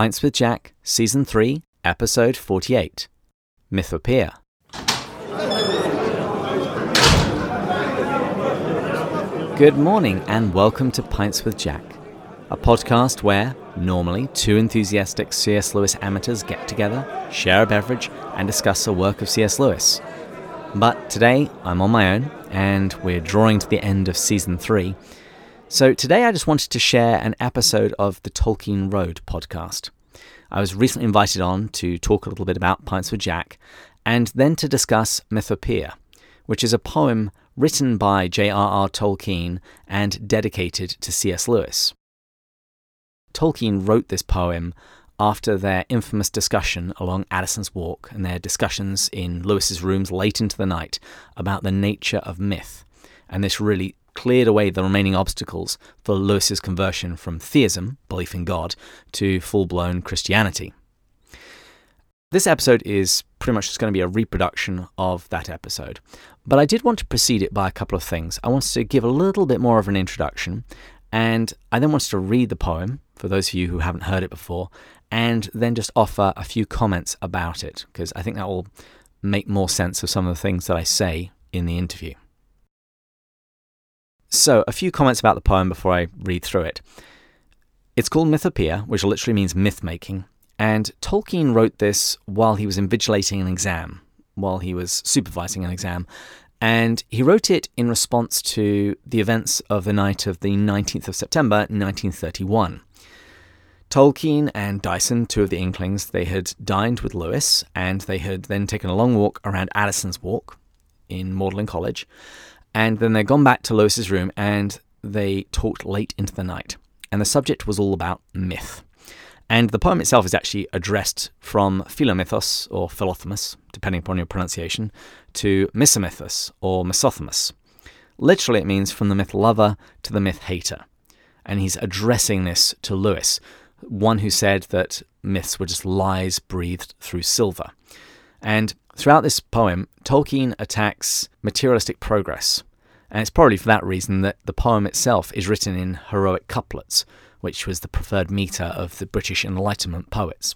Pints with Jack, Season 3, Episode 48 Mythopoeia. Good morning and welcome to Pints with Jack, a podcast where, normally, two enthusiastic C.S. Lewis amateurs get together, share a beverage, and discuss a work of C.S. Lewis. But today, I'm on my own, and we're drawing to the end of Season 3. So today, I just wanted to share an episode of the Tolkien Road podcast. I was recently invited on to talk a little bit about Pints with Jack, and then to discuss Mythopoeia, which is a poem written by J.R.R. Tolkien and dedicated to C.S. Lewis. Tolkien wrote this poem after their infamous discussion along Addison's Walk and their discussions in Lewis's rooms late into the night about the nature of myth. And this really cleared away the remaining obstacles for Lewis's conversion from theism, belief in God, to full blown Christianity. This episode is pretty much just going to be a reproduction of that episode. But I did want to precede it by a couple of things. I wanted to give a little bit more of an introduction, and I then wanted to read the poem for those of you who haven't heard it before, and then just offer a few comments about it, because I think that will make more sense of some of the things that I say in the interview. So, a few comments about the poem before I read through it. It's called Mythopoeia, which literally means myth making, and Tolkien wrote this while he was invigilating an exam, while he was supervising an exam. And he wrote it in response to the events of the night of the 19th of September, 1931. Tolkien and Dyson, two of the Inklings, they had dined with Lewis and they had then taken a long walk around Addison's Walk in Magdalen College. And then they'd gone back to Lewis's room and they talked late into the night. And the subject was all about myth. And the poem itself is actually addressed from Philomythos or Philothemus, depending upon your pronunciation, to Misomythos or Misothemus. Literally, it means from the myth lover to the myth hater. And he's addressing this to Lewis, one who said that myths were just lies breathed through silver. And throughout this poem, Tolkien attacks materialistic progress. And it's probably for that reason that the poem itself is written in heroic couplets, which was the preferred meter of the British Enlightenment poets.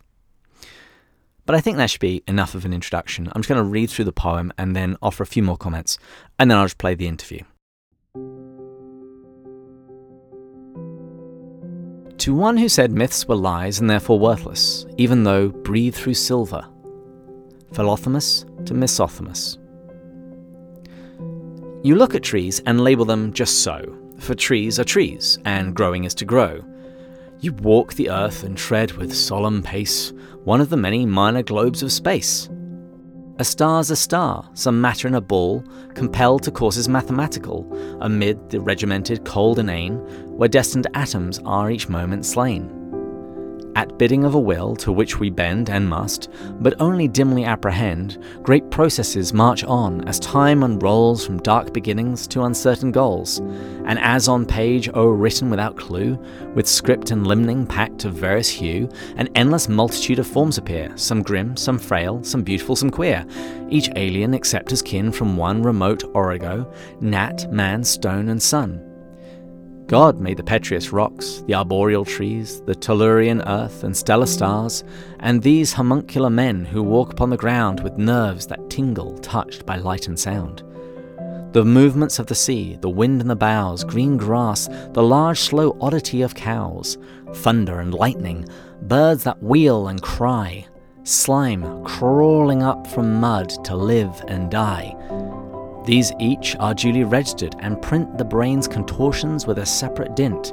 But I think that should be enough of an introduction. I'm just going to read through the poem and then offer a few more comments, and then I'll just play the interview. To one who said myths were lies and therefore worthless, even though breathed through silver. Philothemus to Misothemus. You look at trees and label them just so, for trees are trees, and growing is to grow. You walk the earth and tread with solemn pace one of the many minor globes of space. A star's a star, some matter in a ball, compelled to courses mathematical, amid the regimented cold inane, where destined atoms are each moment slain at bidding of a will to which we bend and must, but only dimly apprehend, great processes march on as time unrolls from dark beginnings to uncertain goals, and as on page o'erwritten without clue, with script and limning packed of various hue, an endless multitude of forms appear, some grim, some frail, some beautiful, some queer, each alien except as kin from one remote origo, gnat, man, stone, and sun God made the petreous rocks, the arboreal trees, the tellurian earth, and stellar stars, and these homuncular men who walk upon the ground with nerves that tingle, touched by light and sound. The movements of the sea, the wind in the boughs, green grass, the large slow oddity of cows, thunder and lightning, birds that wheel and cry, slime crawling up from mud to live and die, these each are duly registered and print the brain's contortions with a separate dint.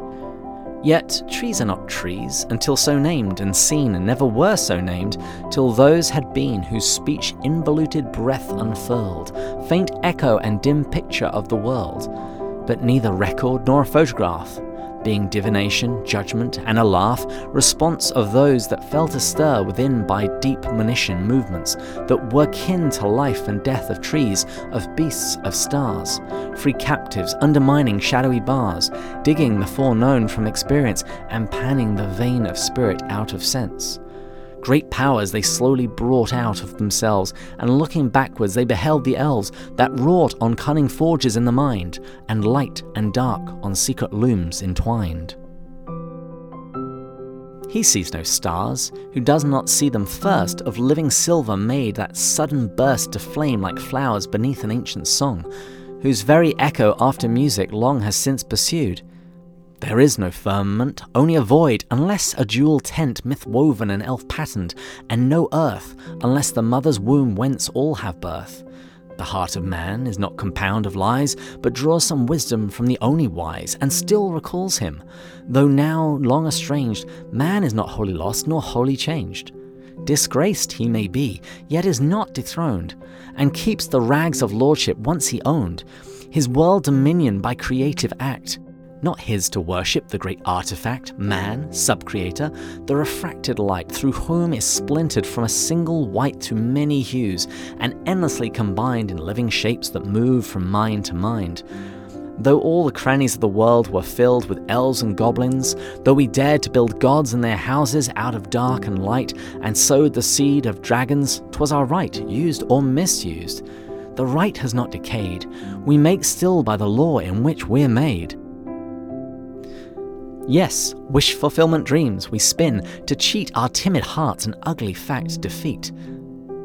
Yet trees are not trees until so named, and seen and never were so named, till those had been whose speech involuted breath unfurled, faint echo and dim picture of the world, but neither record nor photograph, being divination, judgment, and a laugh, response of those that felt a stir within by deep monition movements that were kin to life and death of trees, of beasts, of stars, free captives undermining shadowy bars, digging the foreknown from experience, and panning the vein of spirit out of sense. Great powers they slowly brought out of themselves, and looking backwards they beheld the elves that wrought on cunning forges in the mind, and light and dark on secret looms entwined. He sees no stars, who does not see them first, of living silver made that sudden burst to flame like flowers beneath an ancient song, whose very echo after music long has since pursued. There is no firmament, only a void, unless a jewel tent myth woven and elf patterned, and no earth, unless the mother's womb whence all have birth. The heart of man is not compound of lies, but draws some wisdom from the only wise, and still recalls him. Though now long estranged, man is not wholly lost nor wholly changed. Disgraced he may be, yet is not dethroned, and keeps the rags of lordship once he owned, his world dominion by creative act not his to worship the great artifact, man, subcreator, the refracted light through whom is splintered from a single white to many hues, and endlessly combined in living shapes that move from mind to mind. Though all the crannies of the world were filled with elves and goblins, though we dared to build gods in their houses out of dark and light, and sowed the seed of dragons, 'twas our right, used or misused. The right has not decayed, we make still by the law in which we're made. Yes, wish fulfillment dreams we spin to cheat our timid hearts and ugly fact defeat.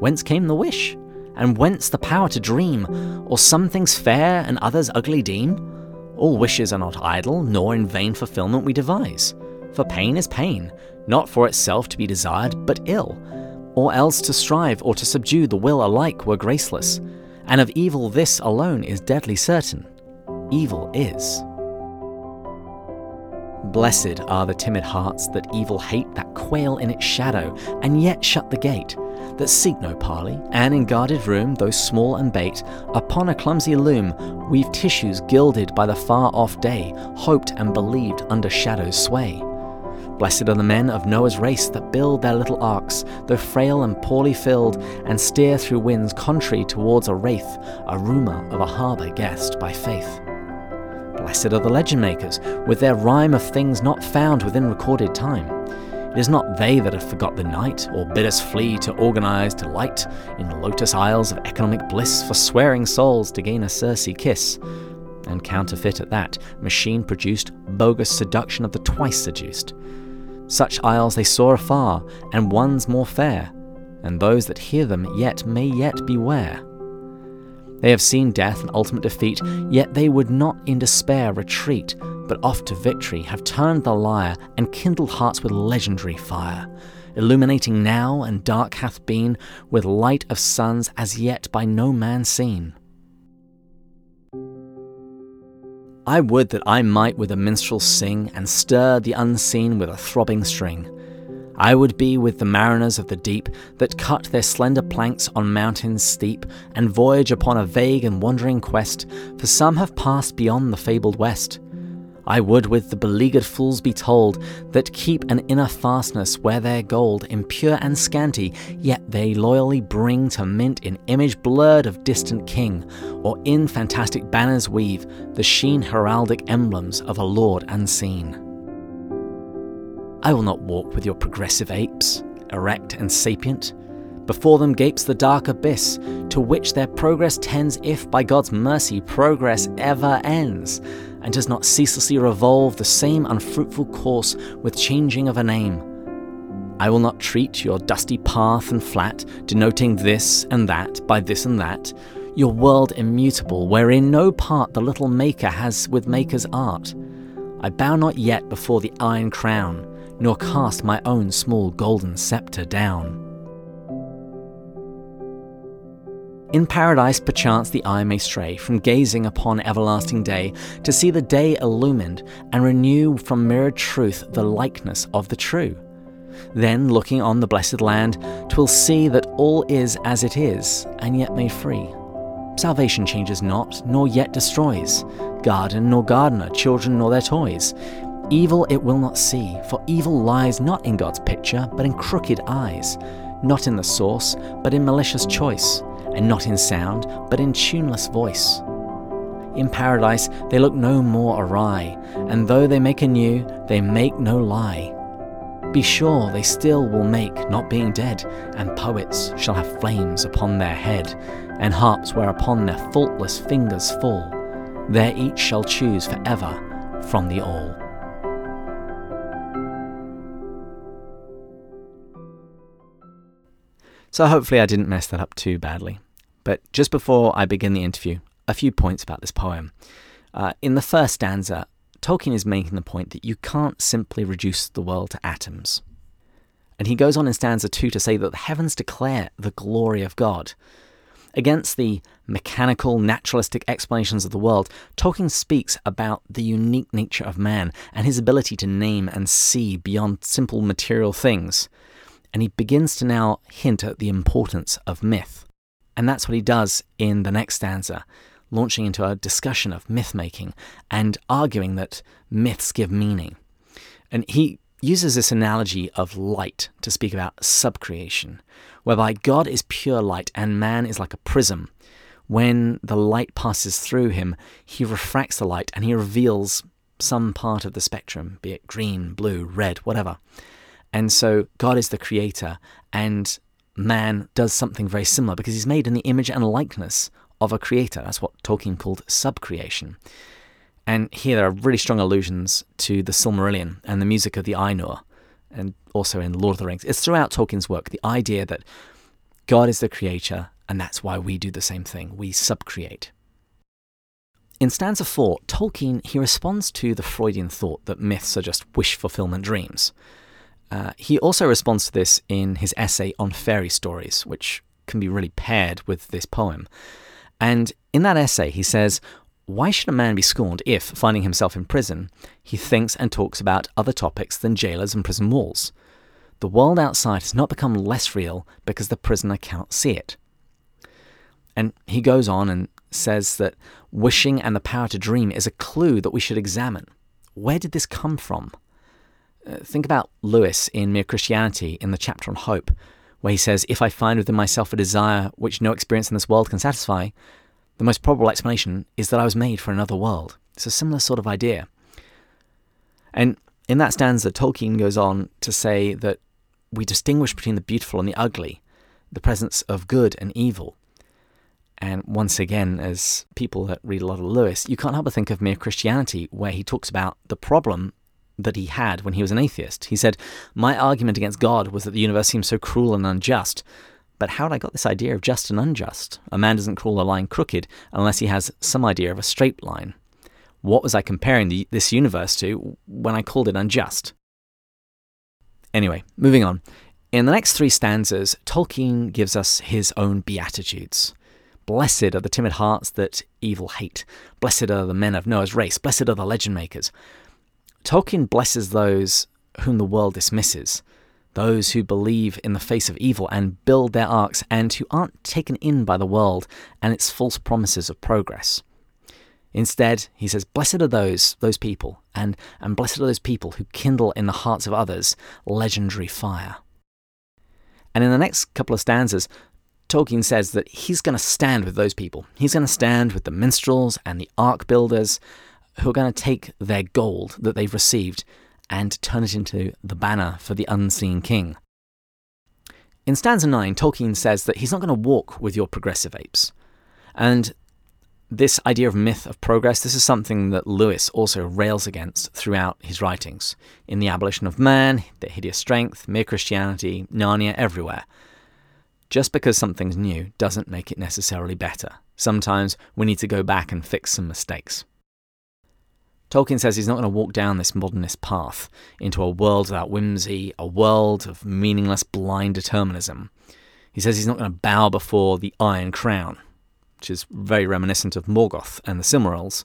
Whence came the wish? And whence the power to dream? Or some things fair and others ugly deem? All wishes are not idle, nor in vain fulfillment we devise. For pain is pain, not for itself to be desired, but ill. Or else to strive or to subdue the will alike were graceless. And of evil this alone is deadly certain evil is. Blessed are the timid hearts that evil hate, that quail in its shadow, and yet shut the gate, that seek no parley, and in guarded room, though small and bait, upon a clumsy loom weave tissues gilded by the far off day, hoped and believed under shadow's sway. Blessed are the men of Noah's race that build their little arks, though frail and poorly filled, and steer through winds contrary towards a wraith, a rumour of a harbour guessed by faith. Blessed are the legend makers, with their rhyme of things not found within recorded time. It is not they that have forgot the night, or bid us flee to organized delight in lotus isles of economic bliss for swearing souls to gain a Circe kiss. And counterfeit at that, machine produced bogus seduction of the twice seduced. Such isles they saw afar, and ones more fair, and those that hear them yet may yet beware. They have seen death and ultimate defeat, yet they would not in despair retreat, but off to victory have turned the lyre and kindled hearts with legendary fire, illuminating now and dark hath been with light of suns as yet by no man seen. I would that I might with a minstrel sing and stir the unseen with a throbbing string I would be with the mariners of the deep that cut their slender planks on mountains steep and voyage upon a vague and wandering quest, for some have passed beyond the fabled west. I would with the beleaguered fools be told that keep an inner fastness where their gold, impure and scanty, yet they loyally bring to mint in image blurred of distant king, or in fantastic banners weave the sheen heraldic emblems of a lord unseen. I will not walk with your progressive apes, erect and sapient. Before them gapes the dark abyss, to which their progress tends if, by God's mercy, progress ever ends, and does not ceaselessly revolve the same unfruitful course with changing of a name. I will not treat your dusty path and flat, denoting this and that by this and that, your world immutable, wherein no part the little maker has with maker's art. I bow not yet before the iron crown, nor cast my own small golden sceptre down. In paradise, perchance the eye may stray from gazing upon everlasting day to see the day illumined and renew from mirrored truth the likeness of the true. Then, looking on the blessed land, twill see that all is as it is, and yet made free. Salvation changes not, nor yet destroys. Garden nor gardener, children nor their toys. Evil it will not see, for evil lies not in God's picture, but in crooked eyes, not in the source, but in malicious choice, and not in sound, but in tuneless voice. In paradise they look no more awry, and though they make anew, they make no lie. Be sure they still will make, not being dead, and poets shall have flames upon their head, and harps whereupon their faultless fingers fall. There each shall choose for ever from the all. So hopefully I didn't mess that up too badly. But just before I begin the interview, a few points about this poem. Uh, in the first stanza, Tolkien is making the point that you can't simply reduce the world to atoms. And he goes on in stanza 2 to say that the heavens declare the glory of God. Against the mechanical, naturalistic explanations of the world, Tolkien speaks about the unique nature of man and his ability to name and see beyond simple material things. And he begins to now hint at the importance of myth. And that's what he does in the next stanza, launching into a discussion of myth making and arguing that myths give meaning. And he uses this analogy of light to speak about subcreation, whereby God is pure light and man is like a prism. When the light passes through him, he refracts the light and he reveals some part of the spectrum, be it green, blue, red, whatever. And so God is the creator, and man does something very similar because he's made in the image and likeness of a creator. That's what Tolkien called subcreation. And here there are really strong allusions to the Silmarillion and the music of the Ainur, and also in Lord of the Rings. It's throughout Tolkien's work the idea that God is the creator, and that's why we do the same thing. We subcreate. In stanza 4, Tolkien he responds to the Freudian thought that myths are just wish fulfillment dreams. Uh, he also responds to this in his essay on fairy stories, which can be really paired with this poem. And in that essay, he says, why should a man be scorned if, finding himself in prison, he thinks and talks about other topics than jailers and prison walls? The world outside has not become less real because the prisoner cannot see it. And he goes on and says that wishing and the power to dream is a clue that we should examine. Where did this come from? Uh, think about Lewis in Mere Christianity in the chapter on hope, where he says, If I find within myself a desire which no experience in this world can satisfy, the most probable explanation is that I was made for another world. It's a similar sort of idea. And in that stanza, Tolkien goes on to say that we distinguish between the beautiful and the ugly, the presence of good and evil. And once again, as people that read a lot of Lewis, you can't help but think of Mere Christianity, where he talks about the problem that he had when he was an atheist. He said, My argument against God was that the universe seems so cruel and unjust, but how had I got this idea of just and unjust? A man doesn't call a line crooked unless he has some idea of a straight line. What was I comparing the, this universe to when I called it unjust? Anyway, moving on. In the next three stanzas, Tolkien gives us his own beatitudes. Blessed are the timid hearts that evil hate. Blessed are the men of Noah's race. Blessed are the legend makers. Tolkien blesses those whom the world dismisses those who believe in the face of evil and build their arks and who aren't taken in by the world and its false promises of progress. Instead, he says, Blessed are those, those people, and, and blessed are those people who kindle in the hearts of others legendary fire. And in the next couple of stanzas, Tolkien says that he's going to stand with those people. He's going to stand with the minstrels and the ark builders who are going to take their gold that they've received and turn it into the banner for the unseen king. In stanza 9, Tolkien says that he's not going to walk with your progressive apes. And this idea of myth of progress, this is something that Lewis also rails against throughout his writings. In The Abolition of Man, The Hideous Strength, Mere Christianity, Narnia, everywhere. Just because something's new doesn't make it necessarily better. Sometimes we need to go back and fix some mistakes. Tolkien says he's not going to walk down this modernist path into a world without whimsy, a world of meaningless blind determinism. He says he's not going to bow before the Iron Crown, which is very reminiscent of Morgoth and the Silmarils.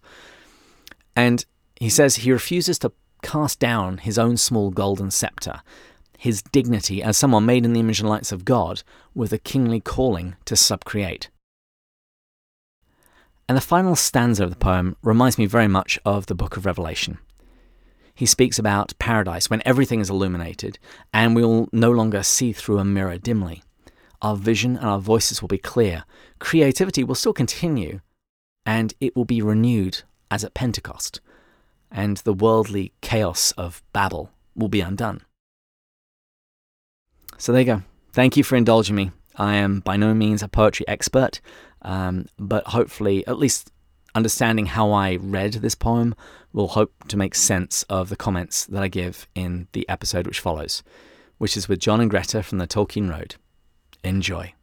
And he says he refuses to cast down his own small golden scepter, his dignity as someone made in the image and likeness of God, with a kingly calling to subcreate. And the final stanza of the poem reminds me very much of the book of Revelation. He speaks about paradise when everything is illuminated and we will no longer see through a mirror dimly. Our vision and our voices will be clear. Creativity will still continue and it will be renewed as at Pentecost. And the worldly chaos of Babel will be undone. So there you go. Thank you for indulging me. I am by no means a poetry expert. Um, but hopefully, at least understanding how I read this poem will hope to make sense of the comments that I give in the episode which follows, which is with John and Greta from the Tolkien Road. Enjoy.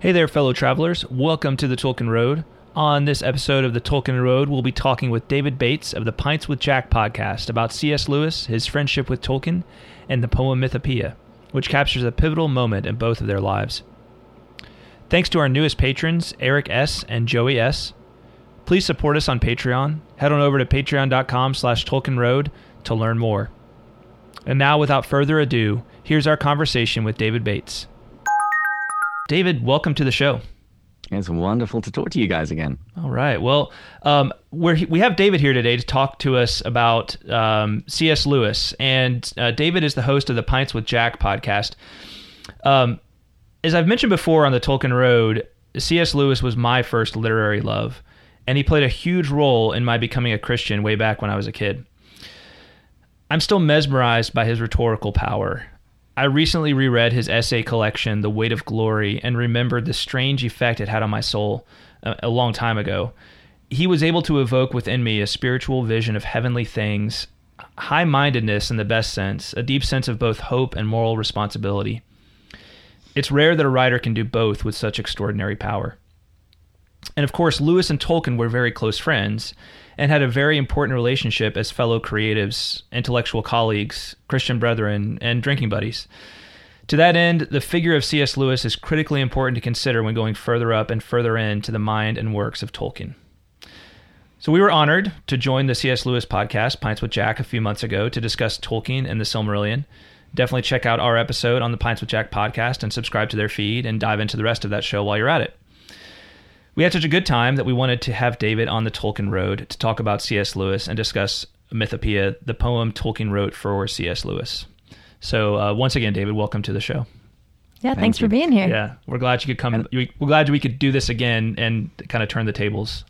Hey there, fellow travelers. Welcome to the Tolkien Road. On this episode of the Tolkien Road, we'll be talking with David Bates of the Pints with Jack podcast about C.S. Lewis, his friendship with Tolkien, and the poem Mythopoeia, which captures a pivotal moment in both of their lives. Thanks to our newest patrons, Eric S. and Joey S. Please support us on Patreon. Head on over to patreon.com slash Tolkien Road to learn more. And now, without further ado, here's our conversation with David Bates. David, welcome to the show. It's wonderful to talk to you guys again. All right. Well, um, we're, we have David here today to talk to us about um, C.S. Lewis. And uh, David is the host of the Pints with Jack podcast. Um, as I've mentioned before on the Tolkien Road, C.S. Lewis was my first literary love. And he played a huge role in my becoming a Christian way back when I was a kid. I'm still mesmerized by his rhetorical power. I recently reread his essay collection, The Weight of Glory, and remembered the strange effect it had on my soul a, uh, a long time ago. He was able to evoke within me a spiritual vision of heavenly things, high mindedness in the best sense, a deep sense of both hope and moral responsibility. It's rare that a writer can do both with such extraordinary power. And of course, Lewis and Tolkien were very close friends, and had a very important relationship as fellow creatives, intellectual colleagues, Christian brethren, and drinking buddies. To that end, the figure of C.S. Lewis is critically important to consider when going further up and further into the mind and works of Tolkien. So we were honored to join the C.S. Lewis podcast, Pints with Jack, a few months ago to discuss Tolkien and the Silmarillion. Definitely check out our episode on the Pints with Jack podcast and subscribe to their feed and dive into the rest of that show while you're at it we had such a good time that we wanted to have David on the Tolkien Road to talk about C.S. Lewis and discuss Mythopoeia, the poem Tolkien wrote for C.S. Lewis. So uh, once again, David, welcome to the show. Yeah, Thank thanks you. for being here. Yeah, we're glad you could come. We're glad we could do this again and kind of turn the tables.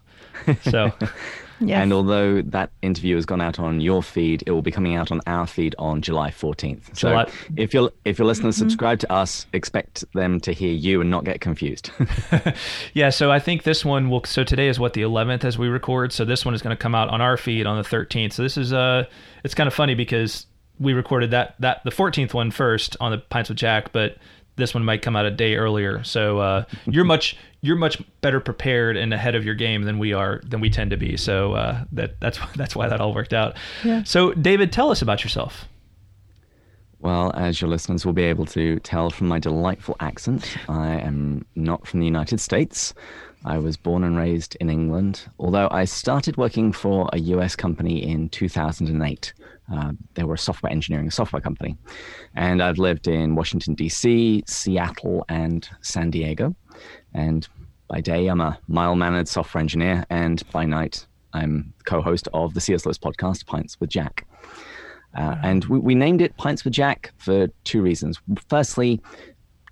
So Yes. And although that interview has gone out on your feed, it will be coming out on our feed on July 14th. July. So if your if your listeners mm-hmm. subscribe to us, expect them to hear you and not get confused. yeah, so I think this one will so today is what the 11th as we record, so this one is going to come out on our feed on the 13th. So this is uh it's kind of funny because we recorded that that the 14th one first on the Pints with Jack, but this one might come out a day earlier. So uh, you're much you're much better prepared and ahead of your game than we are than we tend to be. So uh, that that's that's why that all worked out. Yeah. So David, tell us about yourself. Well, as your listeners will be able to tell from my delightful accent, I am not from the United States. I was born and raised in England, although I started working for a US company in 2008. Uh, they were a software engineering software company. And I've lived in Washington, D.C., Seattle, and San Diego. And by day, I'm a mild mannered software engineer. And by night, I'm co host of the C.S. Lewis podcast, Pints with Jack. Uh, and we, we named it Pints with Jack for two reasons. Firstly,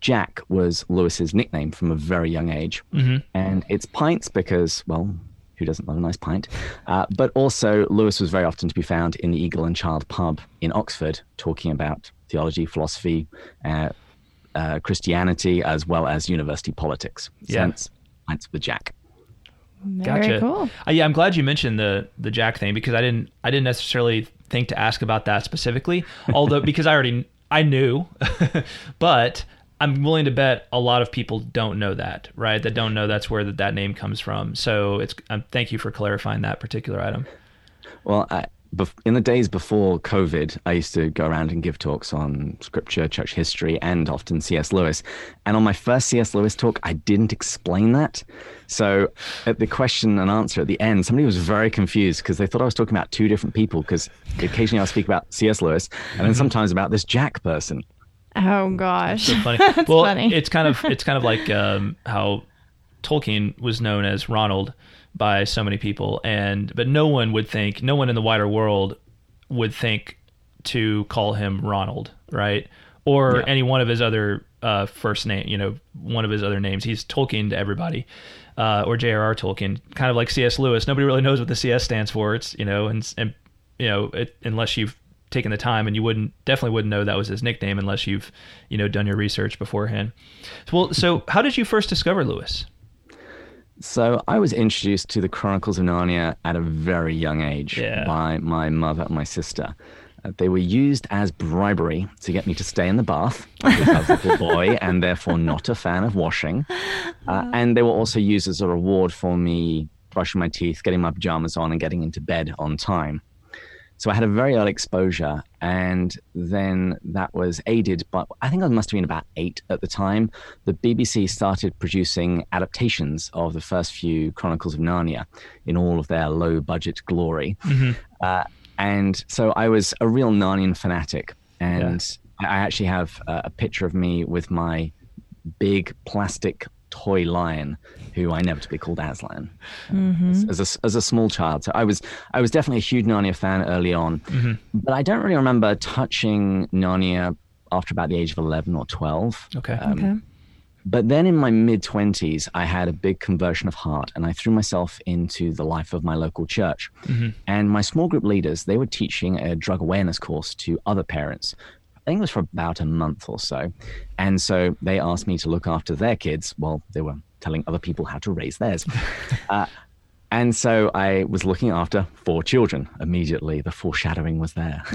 Jack was Lewis's nickname from a very young age. Mm-hmm. And it's Pints because, well, who doesn't love a nice pint? Uh, but also, Lewis was very often to be found in the Eagle and Child pub in Oxford, talking about theology, philosophy, uh, uh, Christianity, as well as university politics. Yeah. pints with Jack. Very gotcha. Cool. Uh, yeah, I'm glad you mentioned the the Jack thing because I didn't I didn't necessarily think to ask about that specifically, although because I already I knew, but I'm willing to bet a lot of people don't know that, right? That don't know that's where that, that name comes from. So it's um, thank you for clarifying that particular item. Well, I, in the days before COVID, I used to go around and give talks on scripture, church history, and often C.S. Lewis. And on my first C.S. Lewis talk, I didn't explain that. So at the question and answer at the end, somebody was very confused because they thought I was talking about two different people because occasionally I'll speak about C.S. Lewis and then sometimes about this Jack person. Oh gosh, so funny. well, funny. it's kind of it's kind of like um, how Tolkien was known as Ronald by so many people, and but no one would think, no one in the wider world would think to call him Ronald, right? Or yeah. any one of his other uh, first name, you know, one of his other names. He's Tolkien to everybody, uh, or J.R.R. Tolkien, kind of like C.S. Lewis. Nobody really knows what the C.S. stands for. It's you know, and and you know, it, unless you've taken the time and you wouldn't definitely wouldn't know that was his nickname unless you've you know done your research beforehand well so how did you first discover lewis so I was introduced to the Chronicles of Narnia at a very young age yeah. by my mother and my sister. Uh, They were used as bribery to get me to stay in the bath because I was a little boy and therefore not a fan of washing. Uh, and they were also used as a reward for me brushing my teeth, getting my pajamas on, and getting into bed on time. So I had a very early exposure, and then that was aided by, I think I must have been about eight at the time. The BBC started producing adaptations of the first few Chronicles of Narnia in all of their low budget glory. Uh, and so I was a real Narnian fanatic. And I I actually have a, a picture of me with my big plastic toy lion, who I inevitably called Aslan as, mm-hmm. as a, as a small child. So I was I was definitely a huge Narnia fan early on, mm-hmm. but I don't really remember touching Narnia after about the age of eleven or twelve. Okay. Um, okay. But then in my mid 20s, I had a big conversion of heart and I threw myself into the life of my local church. Mm-hmm. And my small group leaders, they were teaching a drug awareness course to other parents. I think it was for about a month or so. And so they asked me to look after their kids while they were telling other people how to raise theirs. uh, and so I was looking after four children immediately. The foreshadowing was there.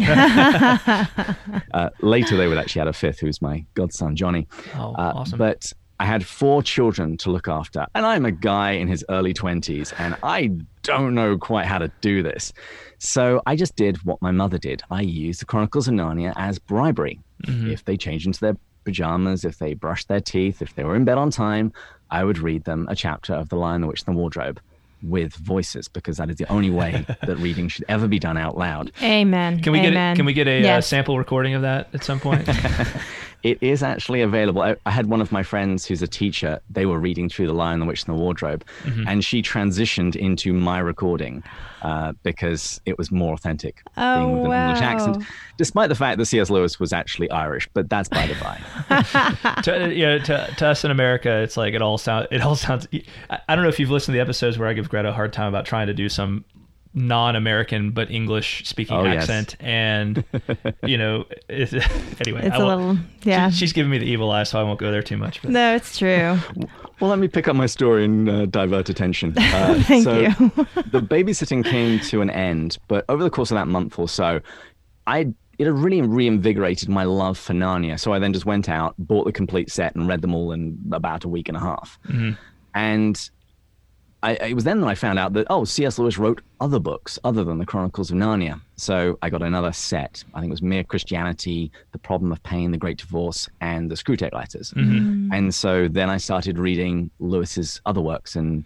uh, later, they would actually add a fifth, who's my godson, Johnny. Oh, Uh, awesome. But I had four children to look after, and I'm a guy in his early 20s, and I don't know quite how to do this. So I just did what my mother did. I used the Chronicles of Narnia as bribery. If they changed into their pajamas, if they brushed their teeth, if they were in bed on time, I would read them a chapter of The Lion, the Witch, and the Wardrobe with voices because that is the only way that reading should ever be done out loud. Amen. Can we get a, can we get a uh, sample recording of that at some point? It is actually available. I, I had one of my friends who's a teacher. They were reading through The Lion, the Witch, and the Wardrobe, Mm-hmm. and she transitioned into my recording uh, because it was more authentic being with Oh, an English accent, despite the fact that C.S. Lewis was actually Irish. But that's by the by. to, you know, to, to us in America, it's like it all sound it all sounds. I, I don't know if you've listened to the episodes where I give Greta a hard time about trying to do some non-American but English speaking Oh, yes. accent, and you know, it, anyway, It's I a little, yeah. she- she's giving me the evil eye, so I won't go there too much. But. no, it's true. Well, let me pick up my story and uh, divert attention. Uh, Thank so you. the babysitting came to an end, but over the course of that month or so, I it had really reinvigorated my love for Narnia. So I then just went out, bought the complete set, and read them all in about a week and a half. And I, it was then that I found out that oh, C.S. Lewis wrote other books other than the Chronicles of Narnia. So I got another set. I think it was Mere Christianity, The Problem of Pain, The Great Divorce, and the Screwtape Letters. And so then I started reading Lewis's other works, and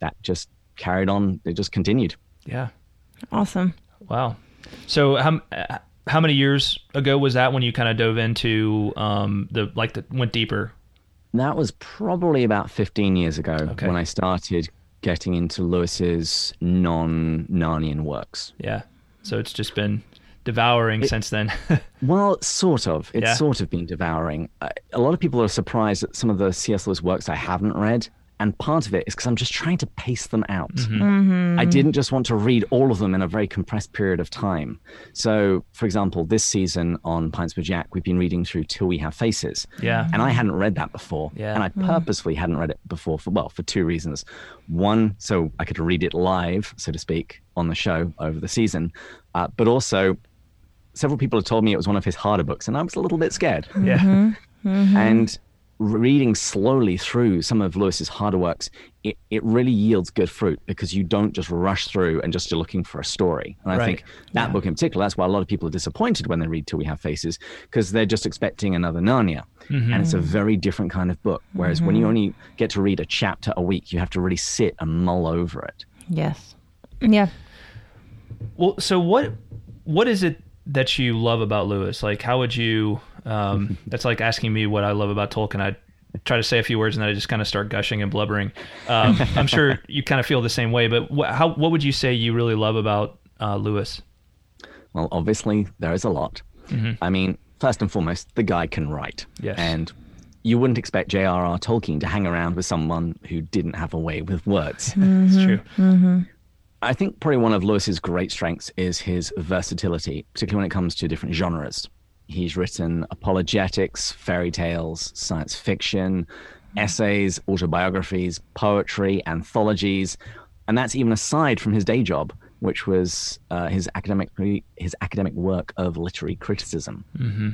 that just carried on. It just continued. Yeah, Awesome. wow. So how uh, how many years ago was that when you kind of dove into um, the like the went deeper? That was probably about 15 years ago Okay. when I started getting into Lewis's non Narnian works. Yeah. So it's just been devouring since then. Well, sort of. It's Yeah. sort of been devouring. A lot of people are surprised at some of the C.S. Lewis works I haven't read. And part of it is because I'm just trying to pace them out. Mm-hmm. Mm-hmm. I didn't just want to read all of them in a very compressed period of time. So, for example, this season on Pints with Jack, we've been reading through Till We Have Faces. Yeah. And I hadn't read that before. Yeah. And I mm-hmm. purposefully hadn't read it before for, well, for two reasons. One, so I could read it live, so to speak, on the show over the season. Uh, but also, several people have told me it was one of his harder books, and I was a little bit scared. yeah. And reading slowly through some of Lewis's harder works, it, it really yields good fruit because you don't just rush through and just you're looking for a story. And I Right. think that book in particular, that's why a lot of people are disappointed when they read Till We Have Faces because they're just expecting another Narnia. Mm-hmm. And it's a very different kind of book. Whereas when you mm-hmm. only get to read a chapter a week, you have to really sit and mull over it. Yes. Yeah. Well, so what what is it that you love about Lewis? Like, how would you? Um, that's like asking me what I love about Tolkien. I try to say a few words and then I just kind of start gushing and blubbering. Um, I'm sure you kind of feel the same way. But wh- how what would you say you really love about uh, Lewis? Well, obviously, there is a lot. I mean, first and foremost, the guy can write. Yes. And you wouldn't expect J.R.R. Tolkien to hang around with someone who didn't have a way with words. It's true. I think probably one of Lewis's great strengths is his versatility, particularly when it comes to different genres. He's written apologetics, fairy tales, science fiction, essays, autobiographies, poetry, anthologies, and that's even aside from his day job which was uh, his academic his academic work of literary criticism. Mm-hmm.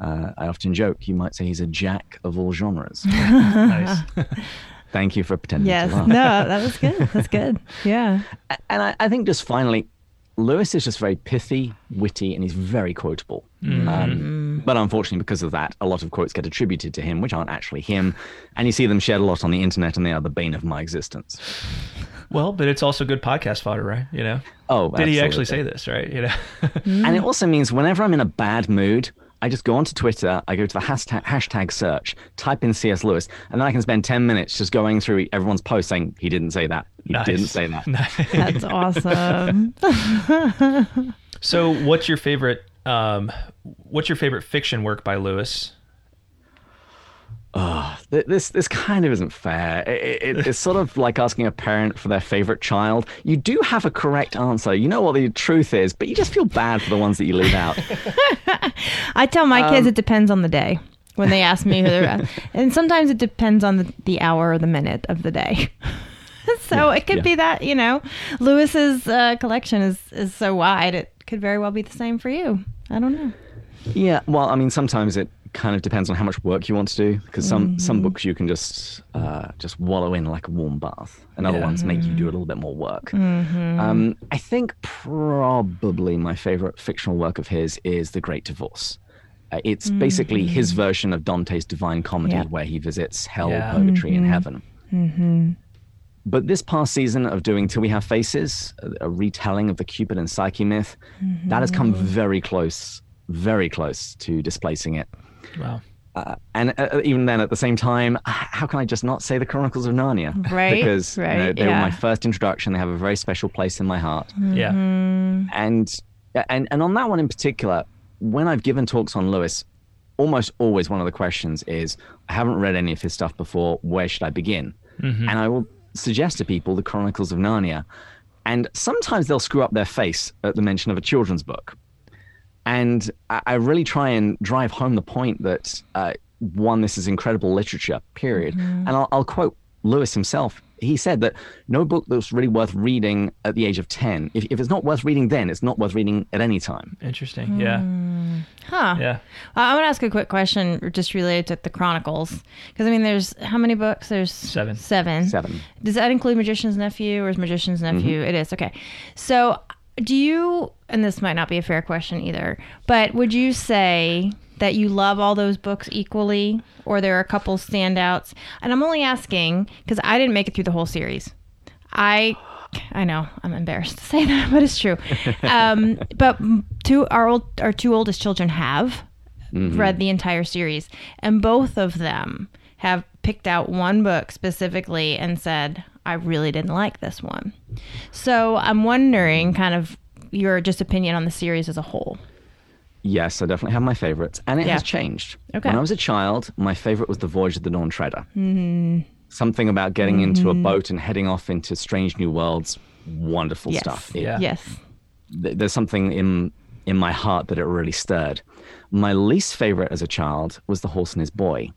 Uh, I often joke, you might say he's a jack of all genres. nice. Thank you for pretending Yes. to laugh. No, that was good. That's good. Yeah. And I, I think just finally, Lewis is just very pithy, witty, and he's very quotable. Mm-hmm. Um, mm. but unfortunately, because of that, a lot of quotes get attributed to him, which aren't actually him. And you see them shared a lot on the internet, and they are the bane of my existence. Well, but it's also good podcast fodder, right? You know. Oh, Did he actually say this, right? You know. Mm. And it also means whenever I'm in a bad mood, I just go onto Twitter, I go to the hashtag, hashtag search, type in C.S. Lewis, and then I can spend 10 minutes just going through everyone's post saying, he didn't say that. He Nice. didn't say that. That's awesome. so, what's your favorite? Um, what's your favorite fiction work by Lewis? Th- This this kind of isn't fair. It, it, it's sort of like asking a parent for their favorite child. You do have a correct answer. You know what the truth is, but you just feel bad for the ones that you leave out. I tell my Um, kids it depends on the day when they ask me who they're and sometimes it depends on the, the hour or the minute of the day. so it could yeah. be that, you know, Lewis's uh, collection is, is so wide, it could very well be the same for you. I don't know. Yeah, well, I mean, sometimes it kind of depends on how much work you want to do because some some mm. books you can just uh, just wallow in like a warm bath, and other Yeah. ones make you do a mm. little bit more work. Mm-hmm. Um, I think probably my favorite fictional work of his is The Great Divorce. Uh, it's basically his mm-hmm. version of Dante's Divine Comedy, Yeah. where he visits hell, Yeah. purgatory, and mm-hmm. heaven. But this past season of doing Till We Have Faces, a, a retelling of the Cupid and Psyche myth, that has come very close, very close to displacing it. Wow. Uh, and uh, even then, at the same time, how can I just not say the Chronicles of Narnia? Right, because you know, right, they were my first introduction. They have a very special place in my heart. Yeah. And and and on that one in particular, when I've given talks on Lewis, almost always one of the questions is, I haven't read any of his stuff before. Where should I begin? And I will suggest to people the Chronicles of Narnia, and sometimes they'll screw up their face at the mention of a children's book. And I I really try and drive home the point that uh, one, this is incredible literature, period. And I'll, I'll quote Lewis himself. He said that no book that's really worth reading at the age of 10, if, if it's not worth reading then, it's not worth reading at any time. Interesting. Yeah. Huh. Yeah. Uh, I want to ask a quick question just related to the Chronicles. Because, I mean, there's how many books? There's Seven. Seven. Seven. Does that include Magician's Nephew or is Magician's Nephew? Mm-hmm. It is. Okay. So, do you, and this might not be a fair question either, but would you say that you love all those books equally or there are a couple standouts? And I'm only asking because I didn't make it through the whole series. I. I know I'm embarrassed to say that, but it's true. Um, but two our old our two oldest children have read the entire series, and both of them have picked out one book specifically and said, "I really didn't like this one." So I'm wondering, kind of your just opinion on the series as a whole. Yes, I definitely have my favorites, and it Yeah. has changed. Okay. When I was a child, my favorite was The Voyage of the Dawn Treader. Mm-hmm. Something about getting into a boat and heading off into strange new worlds. Wonderful Yes. stuff. Yeah. Yes. there's something in in my heart that it really stirred. My least favorite as a child was The Horse and His Boy.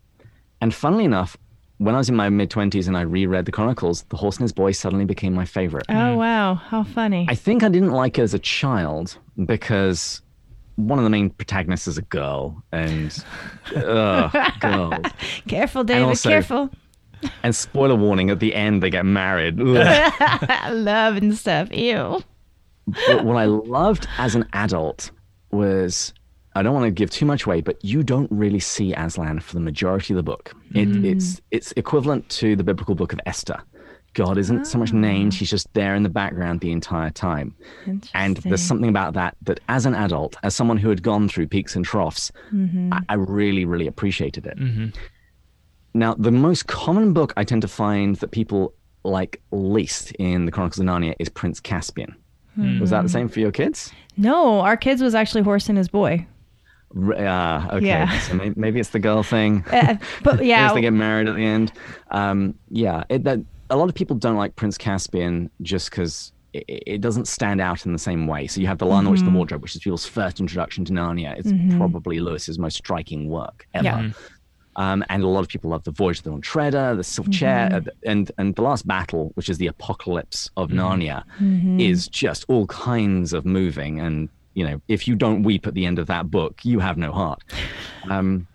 And funnily enough, when I was in my mid 20s and I reread the Chronicles, The Horse and His Boy suddenly became my favorite. Oh hmm. wow, how funny. I think I didn't like it as a child because one of the main protagonists is a girl and ugh, girls. careful, David. also- careful. And spoiler warning, at the end they get married. Love and stuff. Ew. but what I loved as an adult was I don't want to give too much away, but you don't really see Aslan for the majority of the book. It, hmm. It's it's equivalent to the biblical book of Esther. God isn't so much named; he's just there in the background the entire time. And there's something about that that, as an adult, as someone who had gone through peaks and troughs, mm-hmm. I, I really, really appreciated it. Mm-hmm. Now, the most common book I tend to find that people like least in the Chronicles of Narnia is Prince Caspian. Hmm. Was that the same for your kids? No, our kids was actually Horse and His Boy. R- Ah, okay. Yeah. So maybe, maybe it's the girl thing. Uh, but Maybe yeah, they get married at the end. Um, yeah, it, that, a lot of people don't like Prince Caspian just because it, it doesn't stand out in the same way. So you have The Lion, Witch, Mm-hmm. the Wardrobe, which is people's first introduction to Narnia. It's probably Lewis's most striking work ever. Yeah. Um, and a lot of people love the Voyage of the Dawn Treader, the Silver Chair, uh, and and the Last Battle, which is the Apocalypse of Narnia, is just all kinds of moving. And you know, if you don't weep at the end of that book, you have no heart. Um,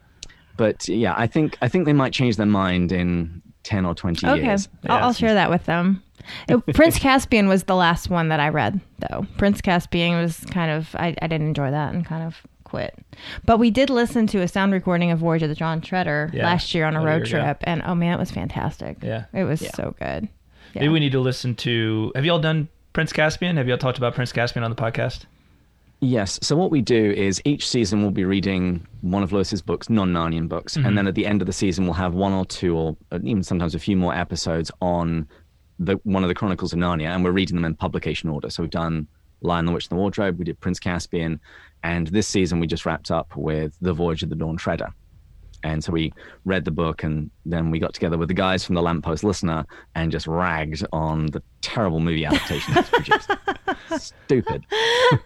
but yeah, I think I think they might change their mind in ten or twenty Okay, years. I'll, Yeah. I'll share that with them. Prince Caspian was the last one that I read, though. Prince Caspian was kind of I, I didn't enjoy that and kind of quit. But we did listen to a sound recording of Voyage of the Dawn Treader Yeah, last year on a road trip, and oh man, it was fantastic. Yeah. it was Yeah. so good. Yeah. Maybe we need to listen to. Have you all done Prince Caspian? Have you all talked about Prince Caspian on the podcast? Yes. So what we do is each season we'll be reading one of Lewis's books, non-Narnian books, Mm-hmm. and then at the end of the season we'll have one or two, or even sometimes a few more episodes on the one of the Chronicles of Narnia, and we're reading them in publication order. So we've done Lion, the Witch, and the Wardrobe. We did Prince Caspian, and this season we just wrapped up with The Voyage of the Dawn Treader. And so we read the book, and then we got together with the guys from the Lamppost Listener and just ragged on the terrible movie adaptation that's produced. Stupid.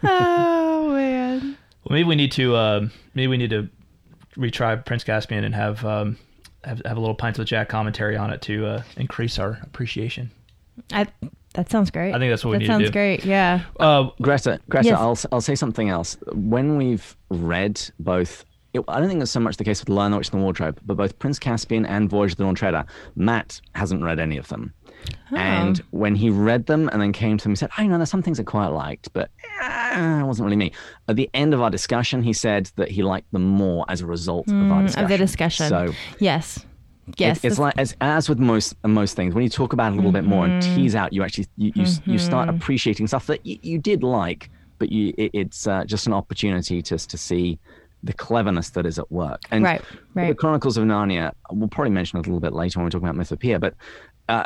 oh man. Well, maybe we need to. Uh, maybe we need to retry Prince Caspian and have um, have, have a little pints with Jack commentary on it to uh, increase our appreciation. I, that sounds great. I think that's what we that need to That sounds great. Yeah. Uh, Greta, Greta, Yes. I'll I'll say something else. When we've read both, it, I don't think that's so much the case with Lion, the Witch, and the Wardrobe, but both Prince Caspian and Voyage of the Dawn Treader, Matt hasn't read any of them. And when he read them and then came to them, he said, "I know there's some things I quite liked, but eh, it wasn't really me." At the end of our discussion, he said that he liked them more as a result of our discussion. Mm, Of the discussion. So yes. Yes. it- it's like as, as with most most things when you talk about it a little bit more and tease out you actually you, you, you start appreciating stuff that you, you did like but you it, it's uh, just an opportunity just to see the cleverness that is at work and Right, the chronicles of narnia we'll probably mention it a little bit later when we talk about mythopoeia but uh,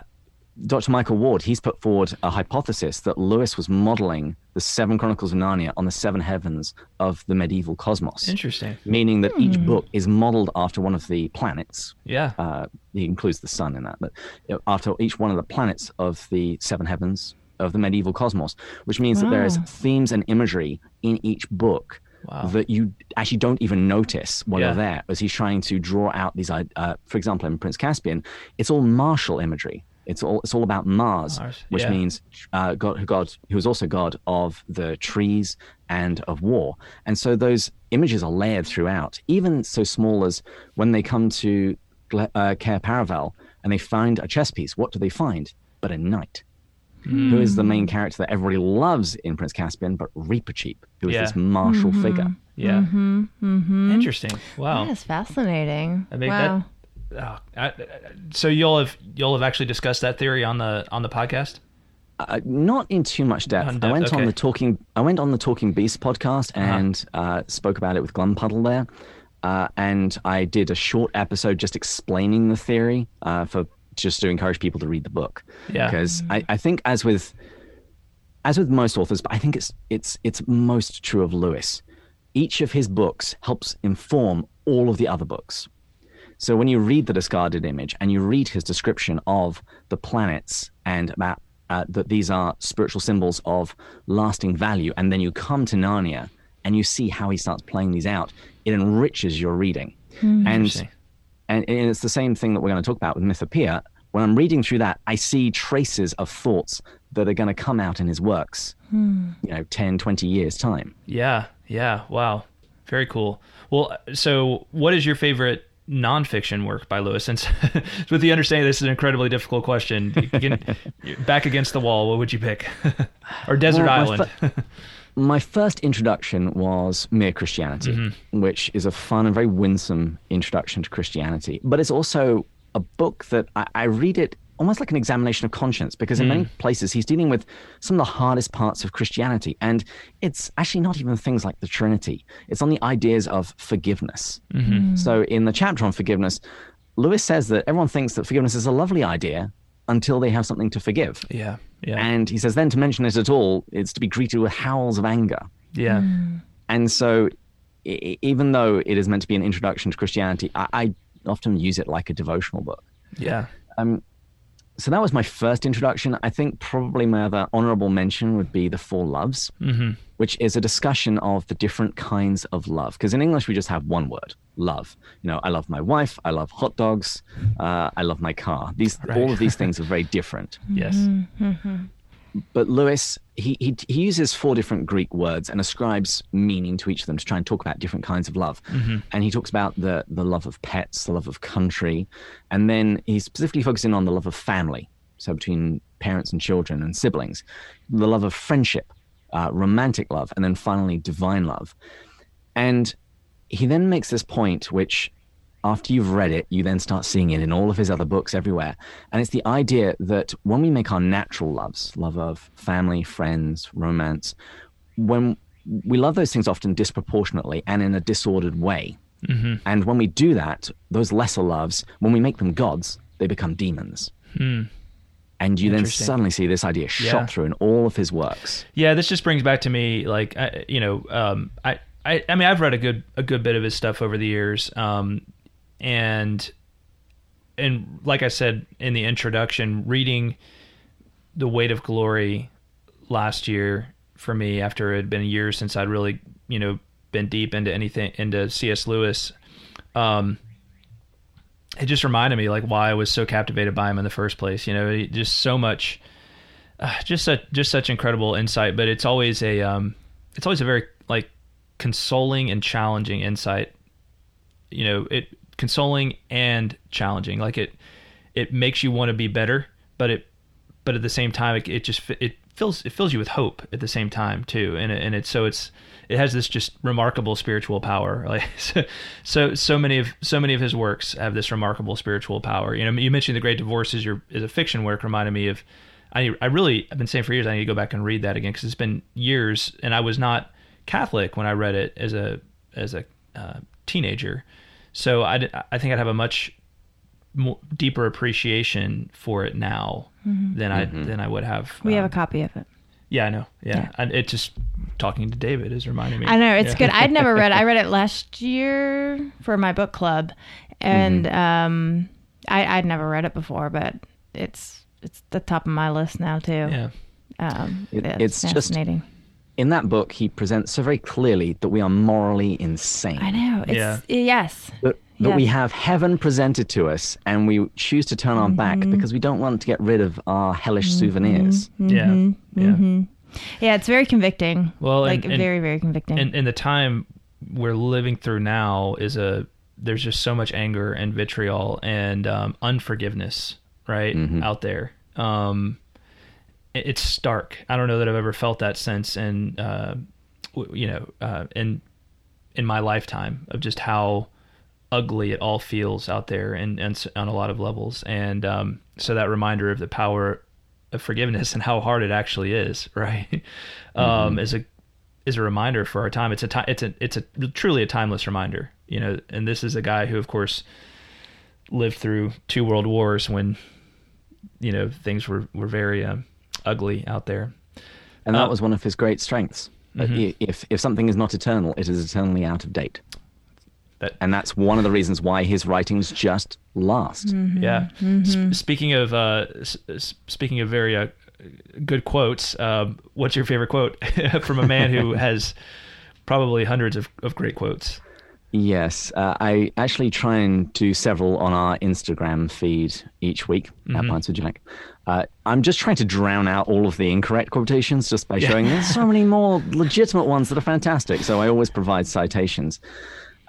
Dr. Michael Ward, he's put forward a hypothesis that Lewis was modeling the seven Chronicles of Narnia on the seven heavens of the medieval cosmos. interesting. Meaning that each book is modeled after one of the planets, Yeah. uh, he includes the sun in that, but you know, after each one of the planets of the seven heavens of the medieval cosmos, which means that there is themes and imagery in each book Wow. that you actually don't even notice while Yeah. you're there, as he's trying to draw out these. Uh, for example, in Prince Caspian, it's all martial imagery. It's all it's all about Mars, Mars, which yeah. means uh, God, God, who is also God of the trees and of war. And so those images are layered throughout, even so small as when they come to uh, Cair Paravel and they find a chess piece. What do they find? But a knight, who is the main character that everybody loves in Prince Caspian, but Reaper Reepicheep, who is Yeah. this martial figure. Yeah. Mm-hmm. Interesting. Wow. That is fascinating. I mean, wow. Oh, I, I- so you'll have you'll have actually discussed that theory on the on the podcast. Uh, not in too much depth. Not in I depth, went on the talking. I went on the Talking Beast podcast Uh-huh. and uh, spoke about it with Glumpuddle there, uh, and I did a short episode just explaining the theory uh, for just to encourage people to read the book. Yeah. because I, I think as with as with most authors, but I think it's it's it's most true of Lewis. Each of his books helps inform all of the other books. So when you read the discarded image and you read his description of the planets and about uh, that these are spiritual symbols of lasting value, and then you come to Narnia and you see how he starts playing these out, it enriches your reading. And, and and it's the same thing that we're going to talk about with Mythopoeia. When I'm reading through that, I see traces of thoughts that are going to come out in his works, hmm. you know, 10, 20 years' time. Yeah. Yeah. Wow. Very cool. Well, so what is your favorite nonfiction work by Lewis? Since with the understanding this is an incredibly difficult question, you can- back against the wall, what would you pick? or Desert Well, my Island? My first introduction was Mere Christianity, mm-hmm. which is a fun and very winsome introduction to Christianity. But it's also a book that I, I read it almost like an examination of conscience because in hmm. many places he's dealing with some of the hardest parts of Christianity. And it's actually not even things like the Trinity, it's on the ideas of forgiveness. Mm-hmm. Hmm. So in the chapter on forgiveness, Lewis says that everyone thinks that forgiveness is a lovely idea until they have something to forgive. yeah. Yeah. And he says, then to mention it at all, it's to be greeted with howls of anger. yeah. Hmm. And so, even though it is meant to be an introduction to Christianity, I, I often use it like a devotional book. Yeah. Um, so that was my first introduction. I think probably my other honorable mention would be The Four Loves, mm-hmm. which is a discussion of the different kinds of love. Because in English, we just have one word love. You know, I love my wife, I love hot dogs, uh, I love my car. These, All of these things are very different. Yes. Mm-hmm. But Lewis, he, he, he uses four different Greek words and ascribes meaning to each of them to try and talk about different kinds of love. And he talks about the, the love of pets, the love of country, and then he's specifically focusing on the love of family. So between parents and children and siblings, the love of friendship, uh, romantic love, and then finally divine love. And he then makes this point, which after you've read it, you then start seeing it in all of his other books everywhere. And it's the idea that when we make our natural loves, love of family, friends, romance, when we love those things often disproportionately and in a disordered way. And when we do that, those lesser loves, when we make them gods, they become demons. And you then suddenly see this idea shot Yeah. through in all of his works. Yeah, this just brings back to me like I, you know, um, I, I I mean I've read a good a good bit of his stuff over the years, um, and and like I said in the introduction, reading the Weight of Glory last year for me after it had been years since I'd really you know been deep into anything into C.S. Lewis. Um, it just reminded me like why I was so captivated by him in the first place. You know, just so much uh, just such just such incredible insight but it's always a um it's always a very like consoling and challenging insight you know it consoling and challenging. Like it it makes you want to be better but it but at the same time it, it just it fills it fills you with hope at the same time too. And it, and it's so it's it has this just remarkable spiritual power. Like so, so so many of so many of his works have this remarkable spiritual power. You know you mentioned the great divorce is your is a fiction work. Reminded me of I I really I've been saying for years I need to go back and read that again because it's been years and I was not Catholic when I read it as a as a uh, teenager, so I, I think I'd have a much more, deeper appreciation for it now than I than I would have. We have um, a copy of it. yeah I know yeah, And it just talking to David is reminding me. I know it's Yeah. good. I'd never read. it. I read it last year for my book club, and Mm-hmm. um, I, I'd never read it before, but it's it's the top of my list now too. yeah Um, It- yeah, it's just- fascinating. In that book, he presents so very clearly that we are morally insane. I know. It's, Yeah. Yes. that, that we have heaven presented to us and we choose to turn our back Mm-hmm. because we don't want to get rid of our hellish souvenirs. yeah Mm-hmm. yeah. Yeah, it's very convicting. Well, like and- and- very, very convicting. and and the time we're living through now is a there's just so much anger and vitriol and um, unforgiveness right out there um it- it's stark i don't know that i've ever felt that sense and uh you know uh in in my lifetime of just how ugly it all feels out there and, and on a lot of levels and um so that reminder of the power of forgiveness and how hard it actually is right um is a is a reminder for our time. It's a ti- it's a it's a truly a timeless reminder, you know. And this is a guy who, of course, lived through two world wars when you know things were were very um, ugly out there. And that Uh, was one of his great strengths. That i- If, if something is not eternal, it is eternally out of date. That And that's one of the reasons why his writings just last. yeah. S- speaking of uh, s- s- speaking of very uh, good quotes, um, what's your favorite quote from a man who has probably hundreds of, of great quotes? Yes, uh, I actually try and do several on our Instagram feed each week at Pints with Jack. Uh, I'm just trying to drown out all of the incorrect quotations just by showing there's so many more legitimate ones that are fantastic. So I always provide citations.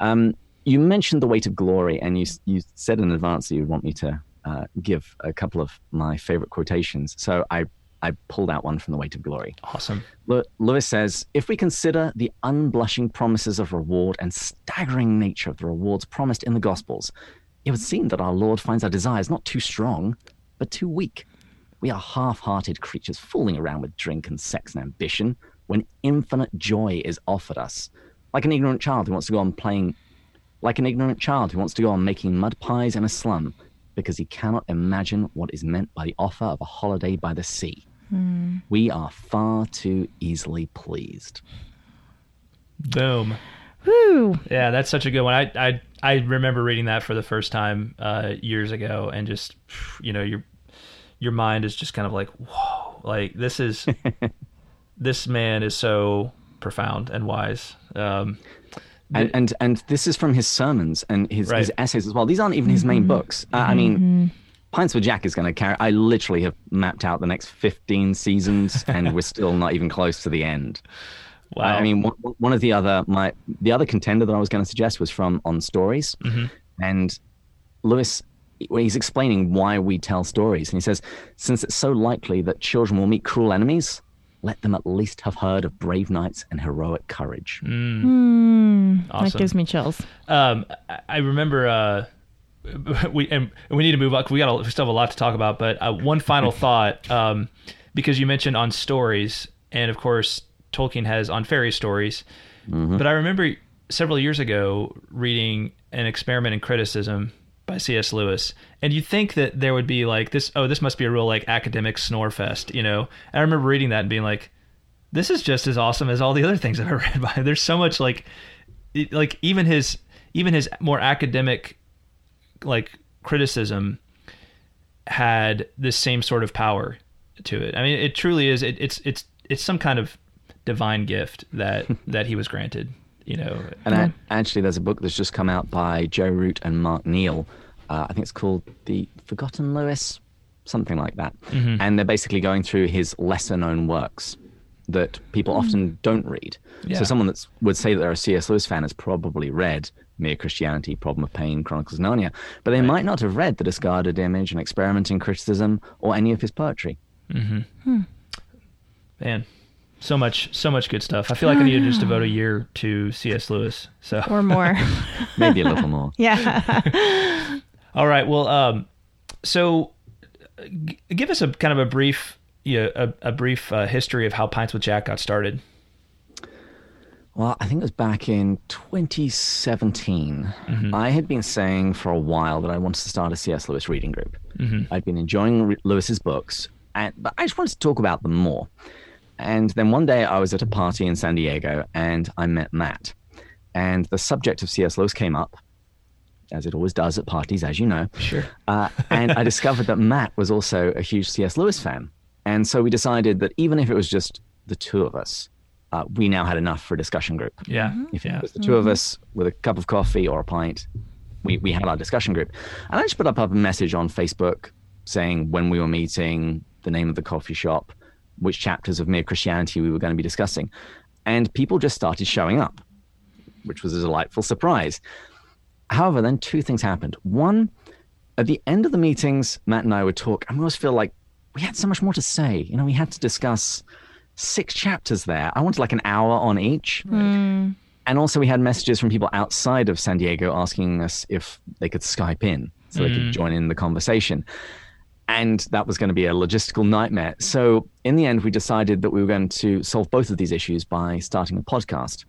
Um, you mentioned the weight of glory, and you you said in advance that you'd want me to uh, give a couple of my favorite quotations. So I I pulled out one from the weight of glory. Awesome. Lewis says, if we consider the unblushing promises of reward and staggering nature of the rewards promised in the Gospels, it would seem that our Lord finds our desires not too strong, but too weak. We are half hearted creatures fooling around with drink and sex and ambition when infinite joy is offered us. Like an ignorant child who wants to go on playing, like an ignorant child who wants to go on making mud pies in a slum because he cannot imagine what is meant by the offer of a holiday by the sea. We are far too easily pleased. Boom. Woo. Yeah, that's such a good one. I I I remember reading that for the first time uh, years ago, and just you know you're your mind is just kind of like, whoa, like this is this man is so profound and wise. Um, and, and and this is from his sermons and his, Right. his essays as well. These aren't even his main books. Uh, I mean, Pints with Jack is going to carry. I literally have mapped out the next fifteen seasons, and we're still not even close to the end. wow. I mean, one, one of the other my the other contender that I was going to suggest was from On Stories, and Lewis. When he's explaining why we tell stories, and he says, "Since it's so likely that children will meet cruel enemies, let them at least have heard of brave knights and heroic courage." awesome. That gives me chills. Um, I- I remember uh, we and we need to move on. We got a, we still have a lot to talk about, but uh, one final thought um, because you mentioned on stories, and of course Tolkien has on fairy stories. But I remember several years ago reading an experiment in criticism by C.S. Lewis, and you think that there would be like this. Oh, this must be a real like academic snore fest, you know? And I remember reading that and being like, this is just as awesome as all the other things I've ever read by. There's so much like, it- like even his even his more academic like criticism had this same sort of power to it. I mean, it truly is. It, it's it's it's some kind of divine gift that that he was granted. You know, And a- actually, there's a book that's just come out by Joe Root and Mark Neal. Uh, I think it's called The Forgotten Lewis, something like that. Mm-hmm. And they're basically going through his lesser known works that people mm. often don't read. Yeah. So someone that would say that they're a C.S. Lewis fan has probably read Mere Christianity, Problem of Pain, Chronicles of Narnia, but they might not have read The Discarded Image and Experiment in Criticism or any of his poetry. Mm-hmm. Hmm. man, so much so much good stuff. I feel like I need to just devote a year to C.S. Lewis. So Or more. Maybe a little more. yeah. All right. Well, um, so uh, g- give us a kind of a brief, yeah, a, a brief uh, history of how Pints with Jack got started. Well, I think it was back in 2017. I had been saying for a while that I wanted to start a C.S. Lewis reading group. I'd been enjoying re- Lewis's books, and, but I just wanted to talk about them more. And then one day I was at a party in San Diego and I met Matt. And the subject of C.S. Lewis came up, as it always does at parties, as you know. Sure. Uh, and I discovered that Matt was also a huge C.S. Lewis fan. And so we decided that even if it was just the two of us, uh, we now had enough for a discussion group. Yeah. If yeah. it was the 2 of us with a cup of coffee or a pint, we, we had our discussion group. And I just put up, up a message on Facebook saying when we were meeting, the name of the coffee shop, which chapters of Mere Christianity we were going to be discussing. And people just started showing up, which was a delightful surprise. However, then two things happened. One, at the end of the meetings, Matt and I would talk, and we always feel like we had so much more to say. You know, we had to discuss six chapters there. I wanted like an hour on each. Hmm. And also, we had messages from people outside of San Diego asking us if they could Skype in so they could hmm. join in the conversation. And that was going to be a logistical nightmare. So, in the end, we decided that we were going to solve both of these issues by starting a podcast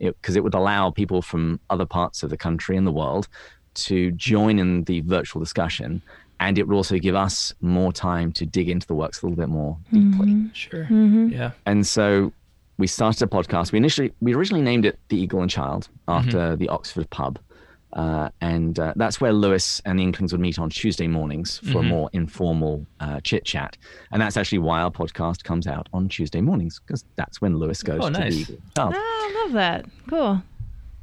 because it, would allow people from other parts of the country and the world to join in the virtual discussion. And it would also give us more time to dig into the works a little bit more deeply. Mm-hmm. Sure. Mm-hmm. Yeah. And so we started a podcast. We initially, we originally named it The Eagle and Child after mm-hmm. the Oxford pub. Uh, and uh, that's where Lewis and the Inklings would meet on Tuesday mornings for a more informal uh, chit chat. And that's actually why our podcast comes out on Tuesday mornings, because that's when Lewis goes Oh, to nice. the Eagle. Oh, I love that. Cool.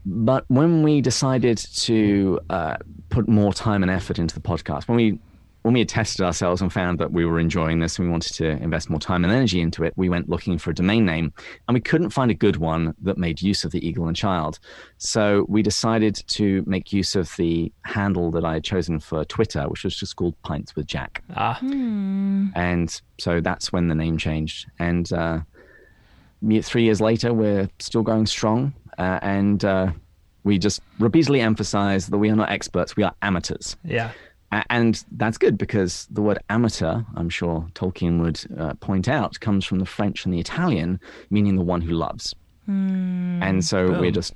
But when we decided to uh, put more time and effort into the podcast, when we when we had tested ourselves and found that we were enjoying this and we wanted to invest more time and energy into it, we went looking for a domain name and we couldn't find a good one that made use of the eagle and child. So we decided to make use of the handle that I had chosen for Twitter, which was just called Pints with Jack. Ah. And so that's when the name changed. And uh, three years later, we're still going strong. Uh, and uh, we just repeatedly emphasize that we are not experts, we are amateurs. Yeah. A- And that's good because the word amateur, I'm sure Tolkien would uh, point out, comes from the French and the Italian, meaning the one who loves. and so Boom. we're just,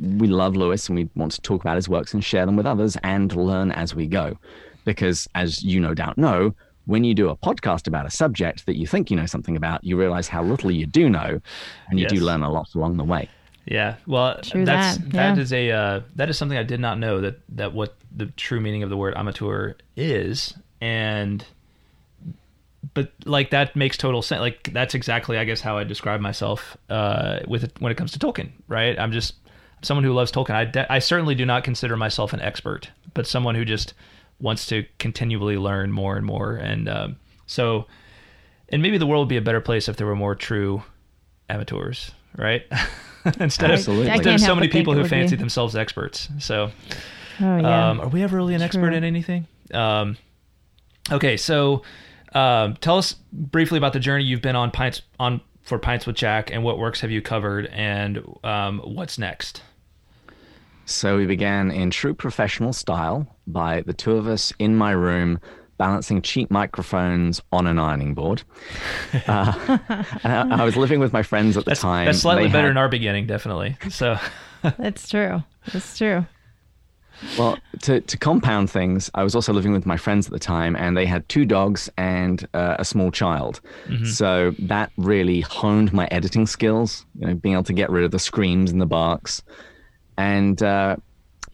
we love Lewis and we want to talk about his works and share them with others and learn as we go. Because as you no doubt know, when you do a podcast about a subject that you think you know something about, you realize how little you do know and you do learn a lot along the way. Yeah. Well, True that's that, that yeah. is a uh, that is something I did not know that that what the true meaning of the word amateur is, and but like that makes total sense. Like that's exactly, I guess, how I describe myself uh, with it, when it comes to Tolkien. Right? I'm just someone who loves Tolkien. I de- I certainly do not consider myself an expert, but someone who just wants to continually learn more and more. And um, so, and maybe the world would be a better place if there were more true amateurs, right? instead of, instead of so many people who would be. fancy themselves experts. So, Oh yeah. um, are we ever really an expert True. in anything? Um, okay, so um, tell us briefly about the journey you've been on pints on for pints with Jack, and what works have you covered, and um, what's next? So we began in true professional style by the two of us in my room balancing cheap microphones on an ironing board. Uh, and I, I was living with my friends at the That's, time. that's slightly They better had- in our beginning, definitely. So, That's true. That's true. Well, to, to compound things, I was also living with my friends at the time, and they had two dogs and uh, a small child. So that really honed my editing skills, you know, being able to get rid of the screams and the barks. And uh,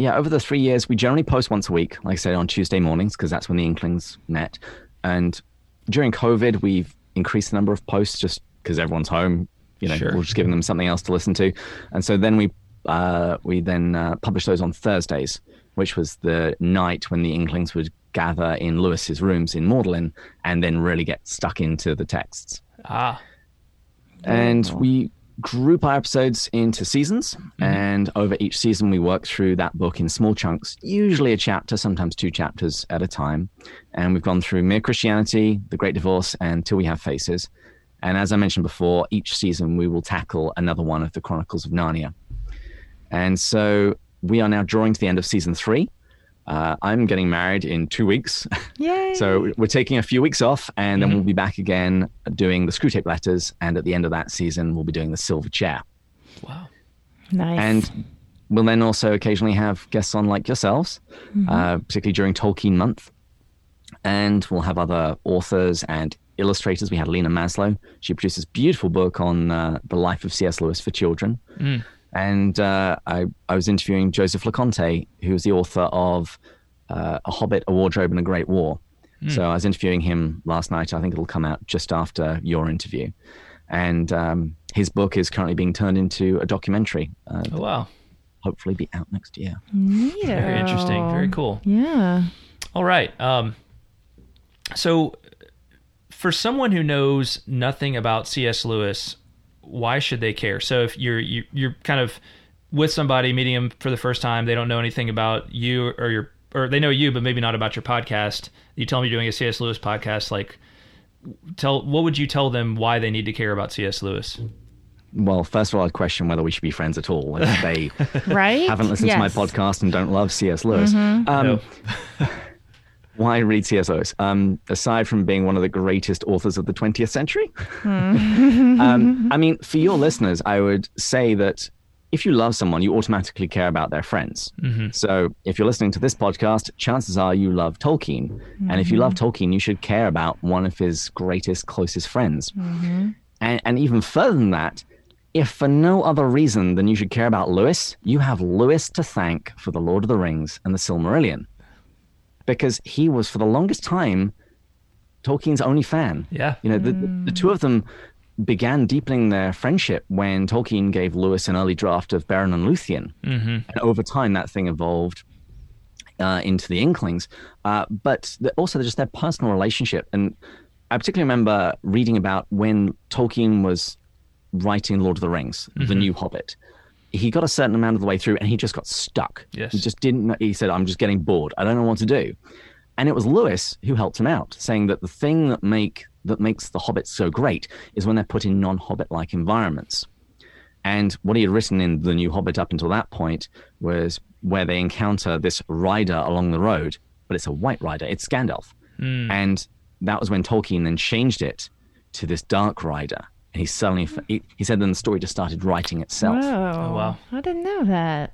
yeah, over the three years, we generally post once a week, like I said, on Tuesday mornings, because that's when the Inklings met. And during COVID, we've increased the number of posts just because everyone's home. You know, Sure. we're just giving them something else to listen to. And so then we uh, we then uh, published those on Thursdays, which was the night when the Inklings would gather in Lewis's rooms in Magdalen and then really get stuck into the texts. ah, And we group our episodes into seasons, mm-hmm. and over each season, we work through that book in small chunks, usually a chapter, sometimes two chapters at a time. And we've gone through Mere Christianity, The Great Divorce, and Till We Have Faces. And as I mentioned before, each season we will tackle another one of the Chronicles of Narnia. And so we are now drawing to the end of season three. Uh, I'm getting married in two weeks. Yay. So we're taking a few weeks off, and then we'll be back again doing the Screwtape Letters. And at the end of that season, we'll be doing the Silver Chair. wow. nice. And we'll then also occasionally have guests on like yourselves, uh, particularly during Tolkien Month. And we'll have other authors and illustrators. We had Lena Maslow. She produced this beautiful book on uh, the life of C.S. Lewis for children. And uh, I, I was interviewing Joseph Loconte, who was the author of uh, A Hobbit, A Wardrobe, and a Great War. So I was interviewing him last night. I think it'll come out just after your interview. And um, his book is currently being turned into a documentary. Uh, Oh, wow. hopefully be out next year. Neato. Very interesting. Very cool. Yeah. All right. Um, so, for someone who knows nothing about C.S. Lewis, why should they care? So, if you're you, you're kind of with somebody meeting them for the first time, they don't know anything about you or your or they know you, but maybe not about your podcast. You tell them you're doing a C.S. Lewis podcast. Like, tell what would you tell them why they need to care about C.S. Lewis? Well, first of all, I'd question whether we should be friends at all if they Right? haven't listened to my Mm-hmm. podcast and don't love C.S. Lewis. Um, No. why read C.S. Lewis? Um, aside from being one of the greatest authors of the 20th century, Hmm. um, I mean, for your listeners, I would say that if you love someone, you automatically care about their friends. So if you're listening to this podcast, chances are you love Tolkien. And if you love Tolkien, you should care about one of his greatest, closest friends. And, and even further than that, if for no other reason than you should care about Lewis, you have Lewis to thank for The Lord of the Rings and The Silmarillion. Because he was, for the longest time, Tolkien's only fan. Yeah. You know, the, the, the two of them began deepening their friendship when Tolkien gave Lewis an early draft of Beren and Luthien. Mm-hmm. And over time, that thing evolved uh, into the Inklings. Uh, but the, also just their personal relationship. And I particularly remember reading about when Tolkien was writing Lord of the Rings, The New Hobbit. He got a certain amount of the way through and he just got stuck. Yes. He just didn't know. He said, I'm just getting bored. I don't know what to do. And it was Lewis who helped him out, saying that the thing that make that makes the hobbits so great is when they're put in non-hobbit like environments. And what he had written in The New Hobbit up until that point was where they encounter this rider along the road, but it's a white rider, it's Gandalf. Hmm. And that was when Tolkien then changed it to this dark rider. And he suddenly, he, he said then the story just started writing itself. Whoa. Oh, wow. I didn't know that.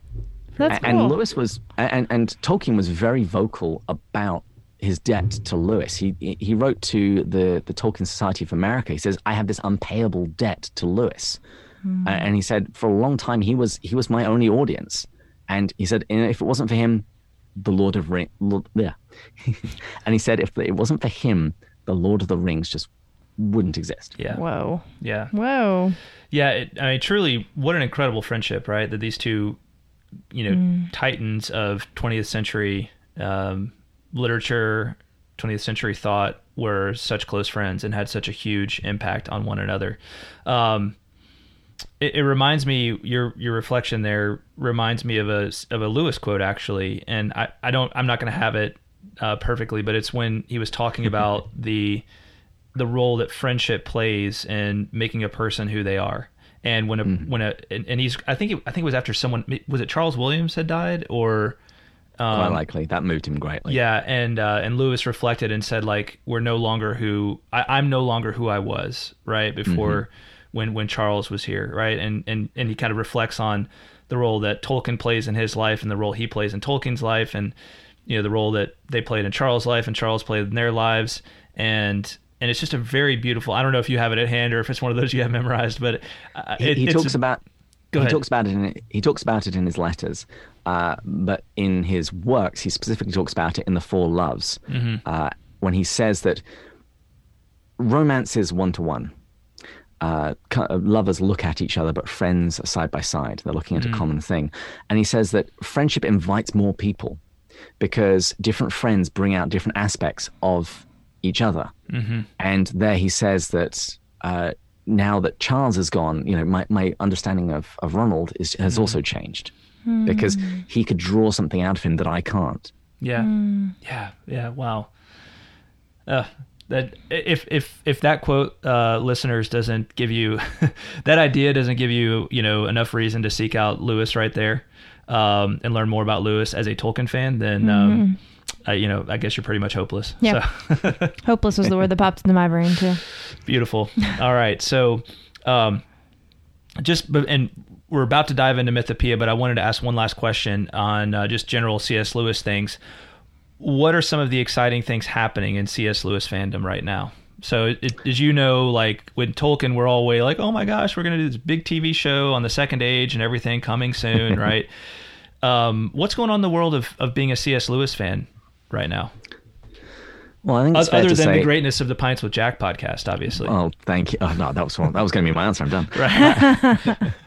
That's A- cool. And Lewis was, and, and Tolkien was very vocal about his debt to Lewis. He he wrote to the the Tolkien Society of America. He says, "I have this unpayable debt to Lewis,". Hmm. A- and he said, for a long time he was he was my only audience. And he said, if it wasn't for him, the Lord of Ring, Lord, yeah. and he said, if it wasn't for him, the Lord of the Rings just wouldn't exist. Yeah. Whoa. Yeah. Whoa. Yeah, it, I mean, truly, what an incredible friendship, right? That these two, you know, titans of 20th century um, literature, 20th century thought were such close friends and had such a huge impact on one another. Um, it, it reminds me your your reflection there reminds me of a of a Lewis quote actually, and I, I don't I'm not going to have it uh, perfectly, but it's when he was talking about the the role that friendship plays in making a person who they are. And when a mm-hmm. when a and, and he's I think it, I think it was after someone was it Charles Williams had died or Quite um, likely. That moved him greatly. yeah, and uh, and Lewis reflected and said like we're no longer who I, I'm no longer who I was right before mm-hmm. when when Charles was here right? And and and he kind of reflects on the role that Tolkien plays in his life and the role he plays in Tolkien's life and you know the role that they played in Charles' life and Charles played in their lives. And and it's just a very beautiful. I don't know if you have it at hand or if it's one of those you have memorized, but uh, he, it, he it's talks about Go he talks about it in he talks about it in his letters, uh, but in his works he specifically talks about it in the Four Loves Mm-hmm. uh, when he says that romance is one to one. Lovers look at each other, but friends are side by side. They're looking at Mm. a common thing, and he says that friendship invites more people because different friends bring out different aspects of each other. Mm-hmm. And there he says that uh, now that Charles is gone, you know, my, my understanding of, of Ronald is, has also changed because he could draw something out of him that I can't. Yeah. Yeah. Yeah. Wow. Uh, that if if if that quote uh, listeners doesn't give you that idea doesn't give you you know enough reason to seek out Lewis right there um, and learn more about Lewis as a Tolkien fan, then um, you know I guess you're pretty much hopeless. Yeah. So, Hopeless was the word that popped into my brain too. Beautiful. All right. So, um, just and we're about to dive into Mythopoeia, but I wanted to ask one last question on uh, just general C.S. Lewis things. What are some of the exciting things happening in C.S. Lewis fandom right now? So, it, as you know, like with Tolkien, we're all way like, oh my gosh, we're going to do this big TV show on the Second Age and everything coming soon, right? Um, what's going on in the world of, of being a C.S. Lewis fan right now? Well, I think it's O- fair Other to than say, the greatness of the Pints with Jack podcast, obviously. Oh, thank you. Oh, no, that was one, that was going to be my answer. I'm done. Right.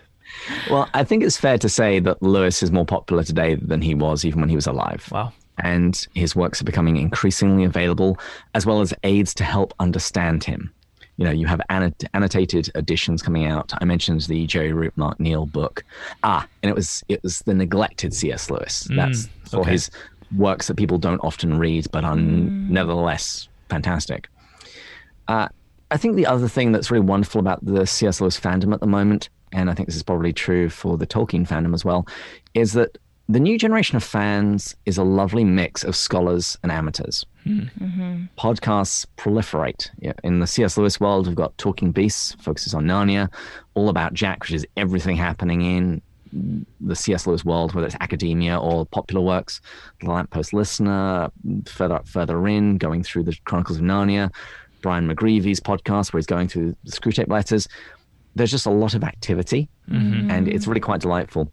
Well, I think it's fair to say that Lewis is more popular today than he was even when he was alive. Wow. And his works are becoming increasingly available, as well as aids to help understand him. You know, you have annot- annotated editions coming out. I mentioned the Jerry Root Mark Neal book. Ah, and it was it was the neglected C.S. Lewis. That's for okay. his works that people don't often read, but are mm. nevertheless fantastic. Uh, I think the other thing that's really wonderful about the C.S. Lewis fandom at the moment, and I think this is probably true for the Tolkien fandom as well, is that the new generation of fans is a lovely mix of scholars and amateurs. Mm-hmm. Mm-hmm. Podcasts proliferate. Yeah, In the C.S. Lewis world, we've got Talking Beasts, focuses on Narnia, all about Jack, which is everything happening in the C.S. Lewis world, whether it's academia or popular works. The Lamppost Listener, further up, further in, going through the Chronicles of Narnia. Brian McGreevy's podcast, where he's going through the Screwtape letters. There's just a lot of activity, mm-hmm. and it's really quite delightful.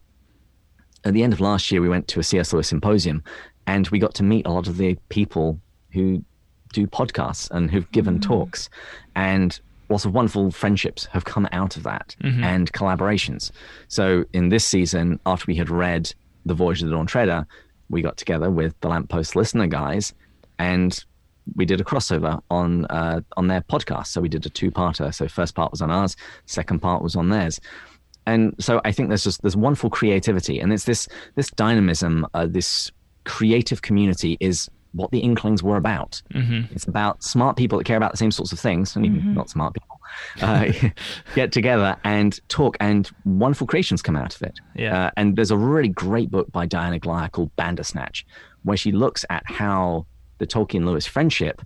At the end of last year, we went to a C.S. Lewis symposium, and we got to meet a lot of the people who do podcasts and who've given mm. talks, and lots of wonderful friendships have come out of that and collaborations. So in this season, after we had read The Voyage of the Dawn Treader, we got together with the Lamppost Listener guys, and we did a crossover on uh, on their podcast. So we did a two parter. So first part was on ours, second part was on theirs. And so I think there's just there's wonderful creativity, and it's this this dynamism, uh, this creative community is what the Inklings were about. It's about smart people that care about the same sorts of things, and even not smart people, uh, get together and talk, and wonderful creations come out of it. Yeah. Uh, and there's a really great book by Diana Glyer called Bandersnatch, where she looks at how the Tolkien Lewis friendship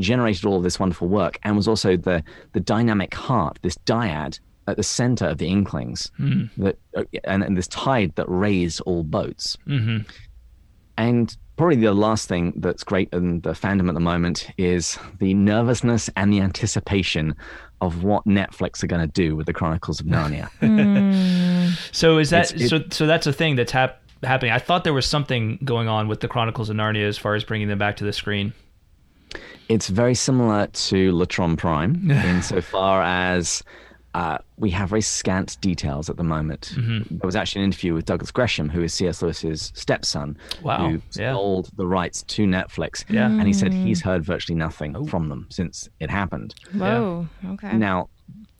generated all of this wonderful work and was also the the dynamic heart, this dyad at the center of the Inklings, that uh, and, and this tide that raised all boats. Mm-hmm. And probably the last thing that's great in the fandom at the moment is the nervousness and the anticipation of what Netflix are going to do with the Chronicles of Narnia. Hmm. So is that It's- it- so? So that's a thing that's hap- happening. I thought there was something going on with the Chronicles of Narnia as far as bringing them back to the screen. It's very similar to Latron Prime insofar as uh, we have very scant details at the moment. Mm-hmm. There was actually an interview with Douglas Gresham, who is C.S. Lewis's stepson, Wow, who yeah. sold the rights to Netflix. Yeah. And he said he's heard virtually nothing from them since it happened. Whoa. Okay. Now,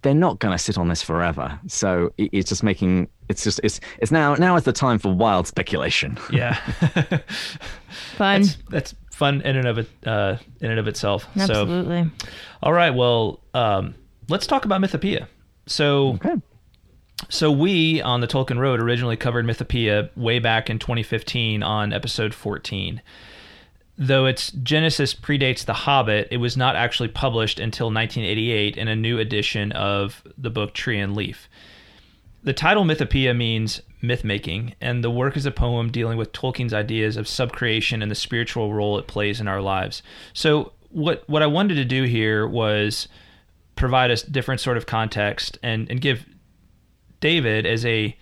they're not going to sit on this forever. So it- it's just making it's just it's it's now now is the time for wild speculation. Yeah. Fun. that's, that's fun in and of it uh, in and of itself. So Absolutely. all right, well, um, let's talk about Mythopoeia. So Okay. So we on the Tolkien Road originally covered Mythopoeia way back in 2015 on episode 14. Though its genesis predates The Hobbit, it was not actually published until 1988 in a new edition of the book Tree and Leaf. The title Mythopoeia means myth making, and the work is a poem dealing with Tolkien's ideas of subcreation and the spiritual role it plays in our lives. So what what I wanted to do here was provide a different sort of context and, and give David as a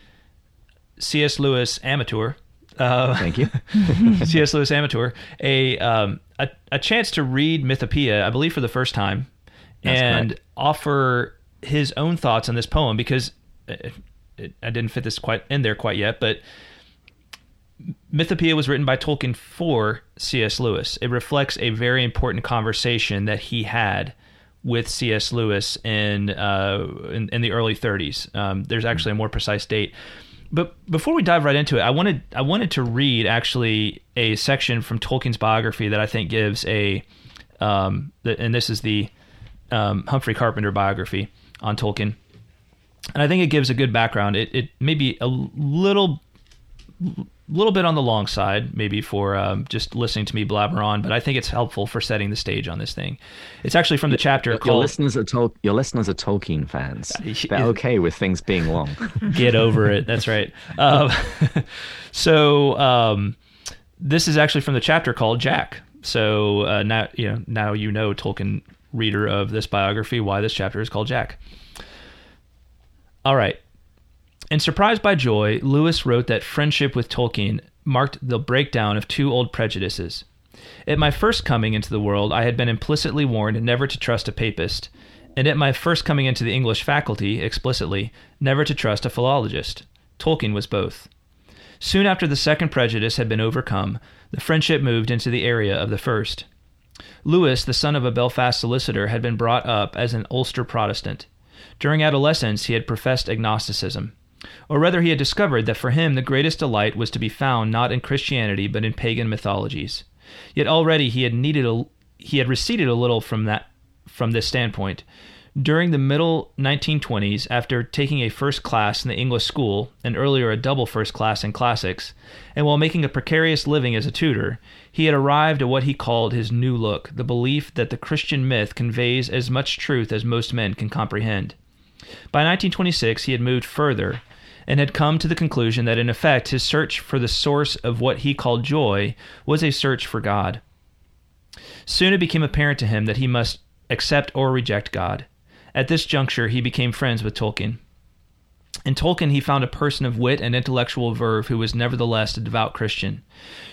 C.S. Lewis amateur. Uh, Thank you. C.S. Lewis amateur a, um, a a chance to read Mythopoeia, I believe, for the first time, That's and correct. offer his own thoughts on this poem because it, it, I didn't fit this quite in there quite yet, but Mythopoeia was written by Tolkien for C.S. Lewis. It reflects a very important conversation that he had with C.S. Lewis in uh, in, in the early 30s. Um, there's actually a more precise date. But before we dive right into it, I wanted I wanted to read actually a section from Tolkien's biography that I think gives a um, the, and this is the um, Humphrey Carpenter biography on Tolkien, and I think it gives a good background. It it may be a little little bit on the long side, maybe for um, just listening to me blabber on, but I think it's helpful for setting the stage on this thing. It's actually from the chapter Your called listeners are Tol- your listeners are Tolkien fans. They're okay with things being long. Get over it. That's right. Um, so um, this is actually from the chapter called Jack. So uh, now you know now you know Tolkien reader of this biography why this chapter is called Jack. All right. In Surprised by Joy, Lewis wrote that friendship with Tolkien marked the breakdown of two old prejudices. At my first coming into the world, I had been implicitly warned never to trust a papist, and at my first coming into the English faculty, explicitly, never to trust a philologist. Tolkien was both. Soon after the second prejudice had been overcome, the friendship moved into the area of the first. Lewis, the son of a Belfast solicitor, had been brought up as an Ulster Protestant. During adolescence, he had professed agnosticism. Or rather, he had discovered that for him the greatest delight was to be found not in Christianity but in pagan mythologies. Yet already he had needed a, he had receded a little from that from this standpoint. During the middle 1920s, after taking a first class in the English school and earlier a double first class in classics, and while making a precarious living as a tutor, he had arrived at what he called his new look, the belief that the Christian myth conveys as much truth as most men can comprehend. By 1926, he had moved further and had come to the conclusion that, in effect, his search for the source of what he called joy was a search for God. Soon it became apparent to him that he must accept or reject God. At this juncture, he became friends with Tolkien. In Tolkien, he found a person of wit and intellectual verve who was nevertheless a devout Christian.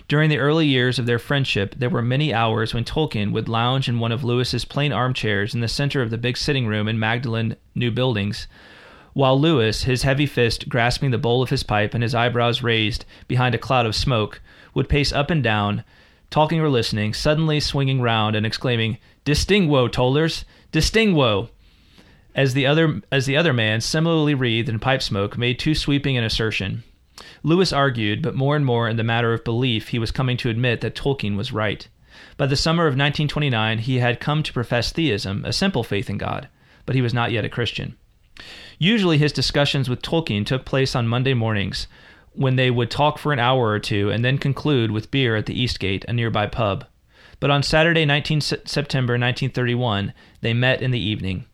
During the early years of their friendship, there were many hours when Tolkien would lounge in one of Lewis's plain armchairs in the center of the big sitting room in Magdalen New Buildings, while Lewis, his heavy fist grasping the bowl of his pipe and his eyebrows raised behind a cloud of smoke, would pace up and down, talking or listening, suddenly swinging round and exclaiming, "Distinguo, Tollers! Distinguo!" as the other as the other man, similarly wreathed in pipe smoke, made too sweeping an assertion. Lewis argued, but more and more in the matter of belief he was coming to admit that Tolkien was right. By the summer of 1929 he had come to profess theism, a simple faith in God, but he was not yet a Christian. Usually his discussions with Tolkien took place on Monday mornings, when they would talk for an hour or two and then conclude with beer at the Eastgate, a nearby pub. But on Saturday, 19 September 1931, they met in the evening.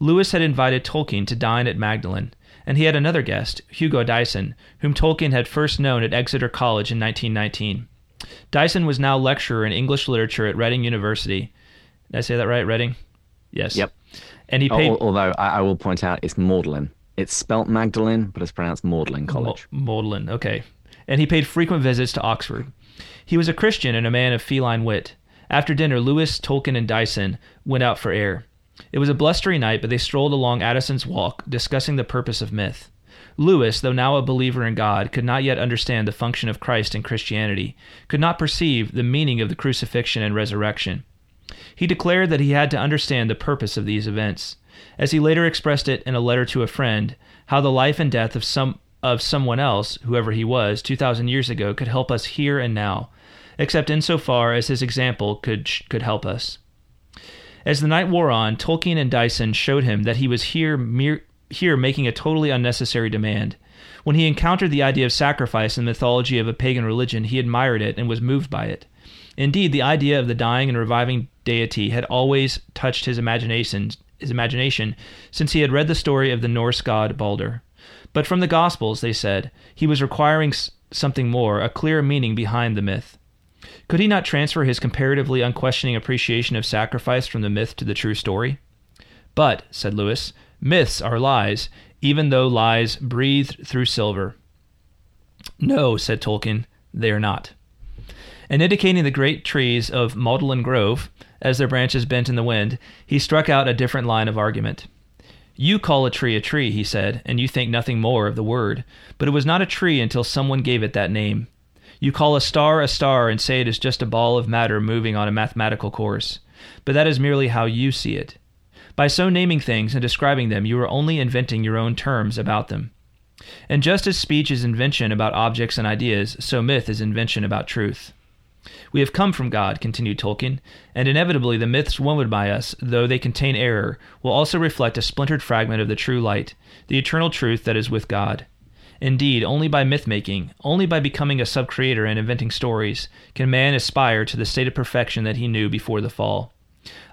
Lewis had invited Tolkien to dine at Magdalen, and he had another guest, Hugo Dyson, whom Tolkien had first known at Exeter College in 1919. Dyson was now lecturer in English literature at Reading University. Did I say that right, Reading? Yes. Yep. And he oh, paid Although I, I will point out, it's Magdalen. It's spelt Magdalen, but it's pronounced Magdalen College. Magdalen, okay. And he paid frequent visits to Oxford. He was a Christian and a man of feline wit. After dinner, Lewis, Tolkien, and Dyson went out for air. It was a blustery night, but they strolled along Addison's Walk, discussing the purpose of myth. Lewis, though now a believer in God, could not yet understand the function of Christ in Christianity, could not perceive the meaning of the crucifixion and resurrection. He declared that he had to understand the purpose of these events. As he later expressed it in a letter to a friend, how the life and death of some of someone else, whoever he was, 2000 years ago could help us here and now, except insofar as his example could could help us. As the night wore on, Tolkien and Dyson showed him that he was here mere, here making a totally unnecessary demand. When he encountered the idea of sacrifice in the mythology of a pagan religion, he admired it and was moved by it. Indeed, the idea of the dying and reviving deity had always touched his imagination, his imagination since he had read the story of the Norse god Balder. But from the Gospels, they said, he was requiring something more, a clear meaning behind the myth. Could he not transfer his comparatively unquestioning appreciation of sacrifice from the myth to the true story? But, said Lewis, myths are lies, even though lies breathed through silver. No, said Tolkien, they are not. And indicating the great trees of Magdalen Grove, as their branches bent in the wind, he struck out a different line of argument. You call a tree a tree, he said, and you think nothing more of the word, but it was not a tree until someone gave it that name. You call a star a star and say it is just a ball of matter moving on a mathematical course, but that is merely how you see it. By so naming things and describing them, you are only inventing your own terms about them. And just as speech is invention about objects and ideas, so myth is invention about truth. We have come from God, continued Tolkien, and inevitably the myths woven by us, though they contain error, will also reflect a splintered fragment of the true light, the eternal truth that is with God. Indeed, only by myth making, only by becoming a sub creator and inventing stories, can man aspire to the state of perfection that he knew before the fall.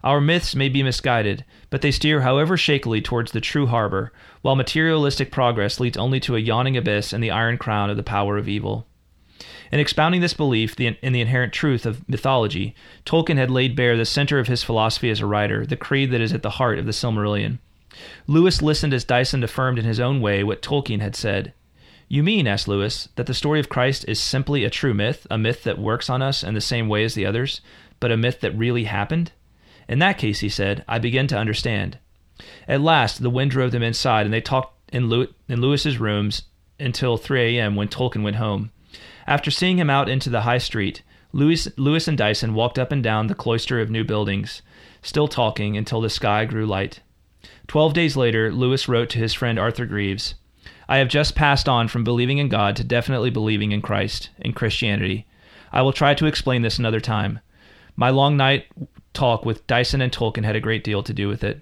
Our myths may be misguided, but they steer however shakily towards the true harbor, while materialistic progress leads only to a yawning abyss and the iron crown of the power of evil. In expounding this belief in the inherent truth of mythology, Tolkien had laid bare the center of his philosophy as a writer, the creed that is at the heart of the Silmarillion. Lewis listened as Dyson affirmed in his own way what Tolkien had said. You mean, asked Lewis, that the story of Christ is simply a true myth, a myth that works on us in the same way as the others, but a myth that really happened? In that case, he said, I begin to understand. At last, the wind drove them inside, and they talked in, Lew- in Lewis's rooms until 3 a.m. when Tolkien went home. After seeing him out into the high street, Lewis, Lewis and Dyson walked up and down the cloister of new buildings, still talking until the sky grew light. Twelve days later, Lewis wrote to his friend Arthur Greeves I have just passed on from believing in God to definitely believing in Christ, in Christianity. I will try to explain this another time. My long night talk with Dyson and Tolkien had a great deal to do with it.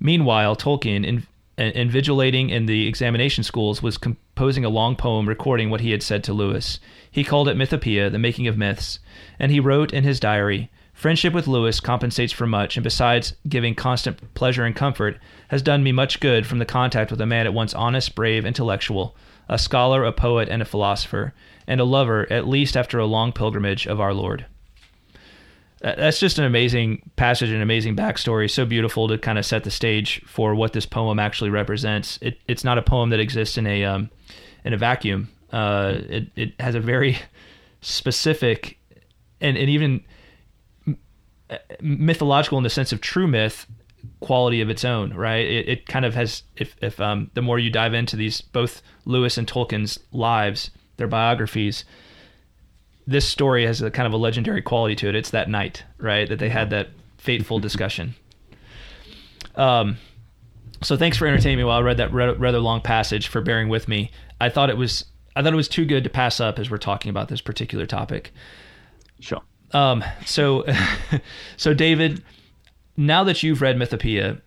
Meanwhile, Tolkien, in, invigilating in the examination schools, was composing a long poem recording what he had said to Lewis. He called it Mythopoeia, the making of myths, and he wrote in his diary Friendship with Lewis compensates for much, and besides giving constant pleasure and comfort, has done me much good from the contact with a man at once honest, brave, intellectual, a scholar, a poet, and a philosopher, and a lover, at least after a long pilgrimage of our Lord. That's just an amazing passage, an amazing backstory. So beautiful to kind of set the stage for what this poem actually represents. It, it's not a poem that exists in a um, in a vacuum. Uh, it it has a very specific and, and even mythological in the sense of true myth quality of its own, right? It, it kind of has, if, if um, the more you dive into these, both Lewis and Tolkien's lives, their biographies, this story has a kind of a legendary quality to it. It's that night, right? That they had that fateful discussion. Um, so thanks for entertaining me while I read that rather long passage for bearing with me. I thought it was I thought it was too good to pass up as we're talking about this particular topic. Sure. Um, so, so David, now that you've read Mythopoeia,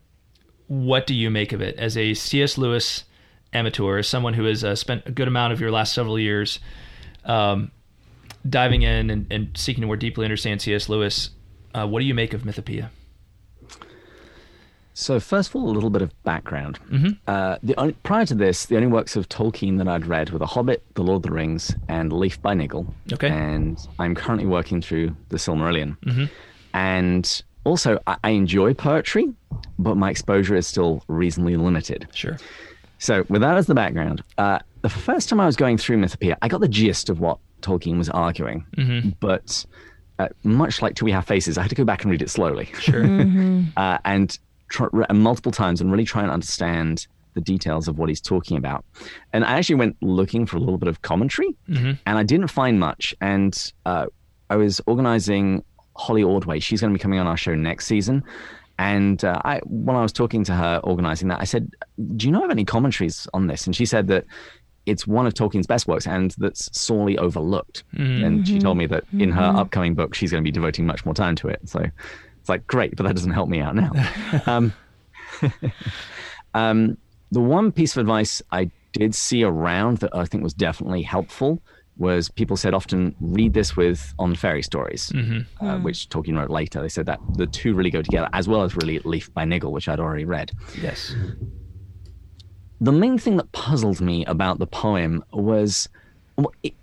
what do you make of it as a C.S. Lewis amateur, as someone who has uh, spent a good amount of your last several years um, diving in and, and, seeking to more deeply understand C.S. Lewis? Uh, what do you make of Mythopoeia? So first of all, a little bit of background. Mm-hmm. Uh, the, prior to this, the only works of Tolkien that I'd read were The Hobbit, The Lord of the Rings, and Leaf by Niggle. Okay. And I'm currently working through The Silmarillion. Mm-hmm. And also, I, I enjoy poetry, but my exposure is still reasonably limited. Sure. So with that as the background, uh, the first time I was going through Mythopoeia, I got the gist of what Tolkien was arguing, mm-hmm. but uh, much like Till We Have Faces, I had to go back and read it slowly. Sure. uh, and try, re- multiple times and really try and understand the details of what he's talking about. And I actually went looking for a little bit of commentary, and I didn't find much. And uh, I was organizing Holly Ordway. She's going to be coming on our show next season. And uh, I, when I was talking to her organizing that, I said, "Do you know of any commentaries on this?" And she said that it's one of Tolkien's best works and that's sorely overlooked. And she told me that in her upcoming book, she's going to be devoting much more time to it. So it's like, great, but that doesn't help me out now. um, um, the one piece of advice I did see around that I think was definitely helpful was people said often read this with on fairy stories, uh, which Tolkien wrote later. They said that the two really go together, as well as really Leaf by Niggle, which I'd already read yes. The main thing that puzzled me about the poem was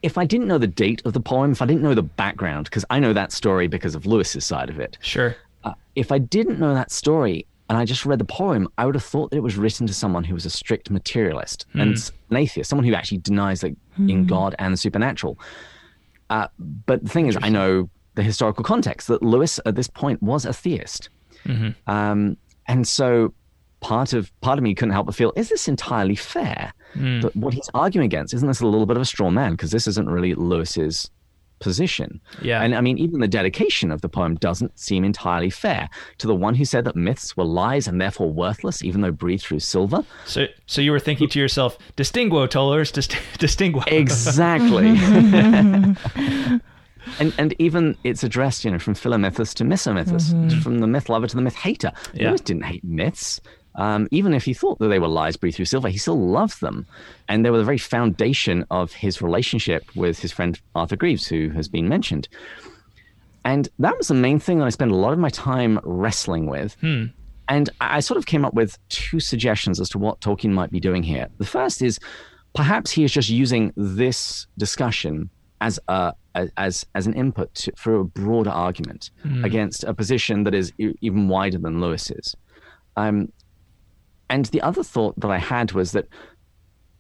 if I didn't know the date of the poem, if I didn't know the background, because I know that story because of Lewis's side of it. Sure. Uh, if I didn't know that story and I just read the poem, I would have thought that it was written to someone who was a strict materialist and an atheist, someone who actually denies like in God and the supernatural. Uh, but the thing is, I know the historical context that Lewis at this point was a theist, um, and so part of part of me couldn't help but feel: is this entirely fair? Hmm. That what he's arguing against isn't this a little bit of a straw man? Because this isn't really Lewis's position. Yeah. And I mean, even the dedication of the poem doesn't seem entirely fair to the one who said that myths were lies and therefore worthless, even though breathed through silver. So, so you were thinking to yourself, "Distinguo, tollers, dist- distinguo." Exactly. and and even it's addressed, you know, from Philomythus to Misomythus, mm-hmm. from the myth lover to the myth hater. Yeah. Lewis didn't hate myths. Um, even if he thought that they were lies breathed through silver, he still loved them. And they were the very foundation of his relationship with his friend Arthur Greeves, who has been mentioned. And that was the main thing that I spent a lot of my time wrestling with. And I sort of came up with two suggestions as to what Tolkien might be doing here. The first is perhaps he is just using this discussion as a as as an input to, for a broader argument against a position that is e- even wider than Lewis's. Um, and the other thought that I had was that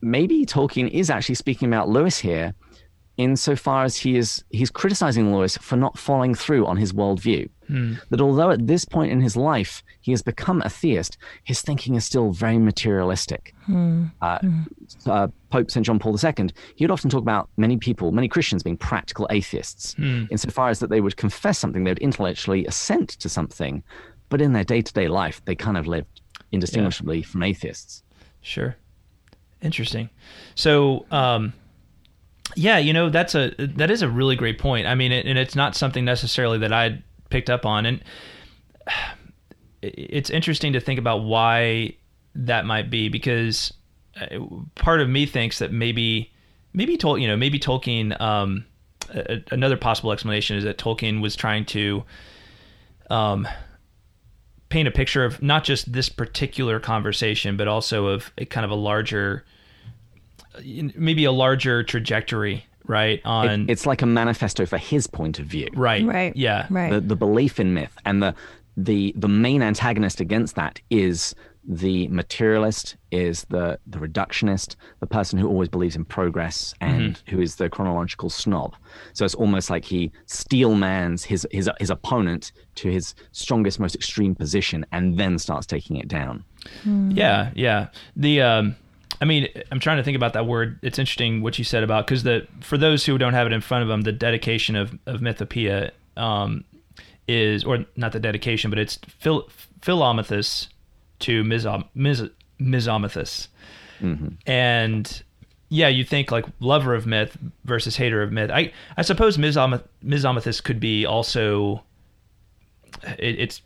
maybe Tolkien is actually speaking about Lewis here, insofar as he is he's criticizing Lewis for not following through on his worldview. That although at this point in his life he has become a theist, his thinking is still very materialistic. Uh, uh, Pope St. John Paul II, he would often talk about many people, many Christians being practical atheists, insofar as that they would confess something, they would intellectually assent to something, but in their day to day life, they kind of lived indistinguishably from atheists. Sure. Interesting. So, um, yeah, you know, that's a that is a really great point. I mean, it, and it's not something necessarily that I picked up on, and it's interesting to think about why that might be because uh, part of me thinks that maybe maybe Tol- you know maybe Tolkien um, a, another possible explanation is that Tolkien was trying to um, paint a picture of not just this particular conversation, but also of a kind of a larger, maybe a larger trajectory, right? On It- it's like a manifesto for his point of view. right, Right. yeah, Right. the, the belief in myth and the the the main antagonist against that is the materialist is the the reductionist the person who always believes in progress and who is the chronological snob so it's almost like he steelmans his his his opponent to his strongest most extreme position and then starts taking it down Yeah, yeah. The um I mean, I'm trying to think about that word. It's interesting what you said about because the for those who don't have it in front of them, the dedication of of Mythopoeia um, is or not the dedication, but it's Phil Philomethus to Mizom, Miz, Mizomethus, and yeah, you think like lover of myth versus hater of myth. I I suppose Mizom, Mizomethus could be also it, it's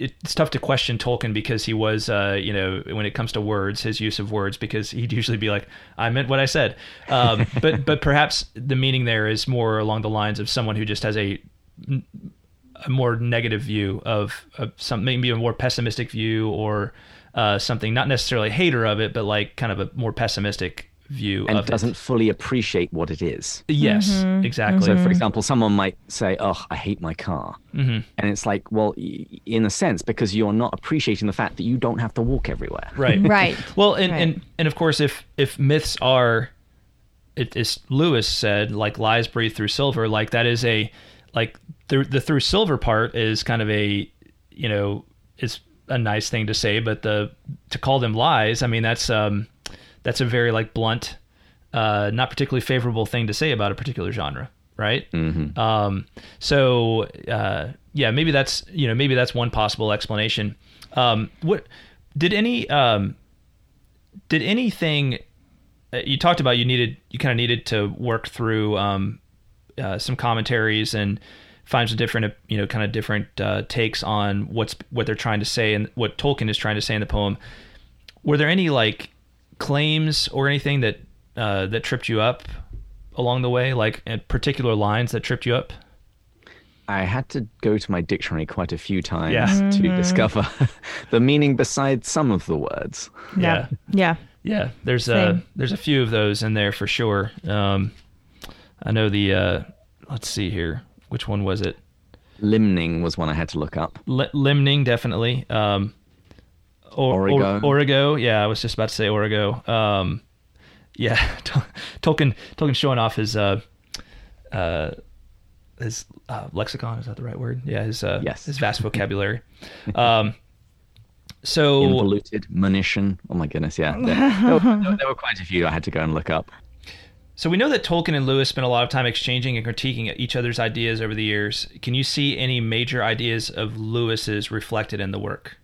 it's tough to question Tolkien because he was, uh, you know, when it comes to words, his use of words, because he'd usually be like, "I meant what I said," um, but but perhaps the meaning there is more along the lines of someone who just has a, a more negative view of, of some maybe a more pessimistic view or uh, something, not necessarily a hater of it, but like kind of a more pessimistic view and of doesn't it. fully appreciate what it is Yes, exactly. So, for example, someone might say, "Oh, I hate my car," Mm-hmm. and it's like, well, y- in a sense, because you're not appreciating the fact that you don't have to walk everywhere. right, Right. Well, and, Right. and and of course, if if myths are, it is Lewis said, like lies breathe through silver. Like that is a, like the the through silver part is kind of a you know is a nice thing to say, but the to call them lies, I mean that's um that's a very like blunt, uh, not particularly favorable thing to say about a particular genre, right? Mm-hmm. Um, so uh, yeah, maybe that's you know maybe that's one possible explanation. Um, what did any um, did anything uh, you talked about? You needed you kind of needed to work through um, uh, some commentaries and find some different you know kind of different uh, takes on what's what they're trying to say and what Tolkien is trying to say in the poem. Were there any like claims or anything that uh, that tripped you up along the way, like uh, particular lines that tripped you up? I had to go to my dictionary quite a few times Yeah. to discover the meaning beside some of the words. Yeah. Yeah. Yeah, there's a there's a few of those in there for sure. Um, I know the uh, let's see here, which one was it? Limning was one I had to look up. Li- Limning definitely. Um, or, Origo. Or, Origo. Yeah, I was just about to say Origo. Um, yeah, Tolkien Tolkien showing off his uh, uh, his uh, lexicon. Is that the right word? Yeah, his uh, Yes. his vast vocabulary. Um, so Involuted, munition. Oh my goodness, yeah. There, there were, there were quite a few I had to go and look up. So we know that Tolkien and Lewis spent a lot of time exchanging and critiquing each other's ideas over the years. Can you see any major ideas of Lewis's reflected in the work?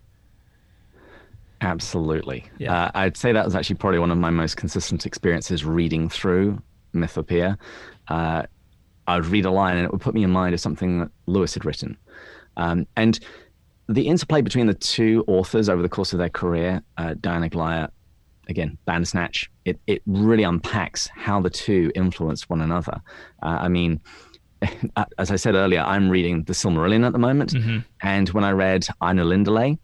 Absolutely. Yeah. Uh, I'd say that was actually probably one of my most consistent experiences reading through Mythopoeia. Uh, I would read a line and it would put me in mind of something that Lewis had written. Um, and the interplay between the two authors over the course of their career, uh, Diana Glyer, again, Bandersnatch, it, it really unpacks how the two influenced one another. Uh, I mean, as I said earlier, I'm reading The Silmarillion at the moment. And when I read Ainulindalë,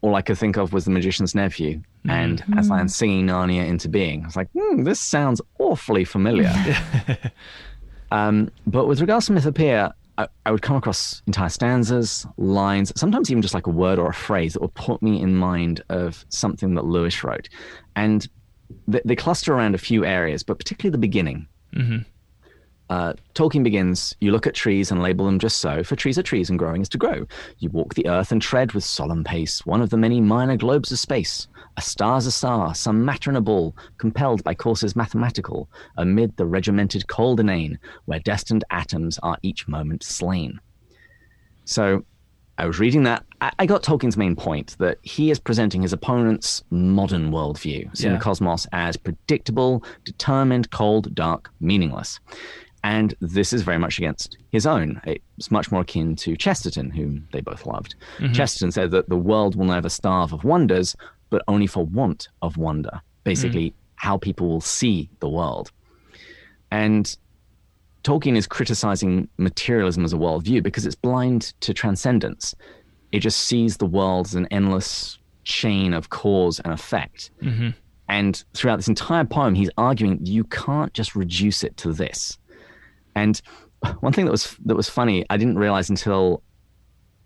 all I could think of was The Magician's Nephew. And Aslan singing Narnia into being. I was like, hmm, this sounds awfully familiar. um, but with regards to Mythopoeia, I, I would come across entire stanzas, lines, sometimes even just like a word or a phrase that would put me in mind of something that Lewis wrote. And they, they cluster around a few areas, but particularly the beginning. Uh, Tolkien begins, you look at trees and label them just so, for trees are trees and growing is to grow. You walk the earth and tread with solemn pace, one of the many minor globes of space. A star's a star, some matter in a ball, compelled by courses mathematical, amid the regimented cold inane, where destined atoms are each moment slain. So I was reading that. I got Tolkien's main point that he is presenting his opponent's modern worldview, seeing Yeah. the cosmos as predictable, determined, cold, dark, meaningless. And this is very much against his own. It's much more akin to Chesterton, whom they both loved. Mm-hmm. Chesterton said that the world will never starve of wonders, but only for want of wonder. Basically, hmm. how people will see the world. And Tolkien is criticizing materialism as a worldview because it's blind to transcendence. It just sees the world as an endless chain of cause and effect. Mm-hmm. And throughout this entire poem, he's arguing you can't just reduce it to this. And one thing that was that was funny, I didn't realize until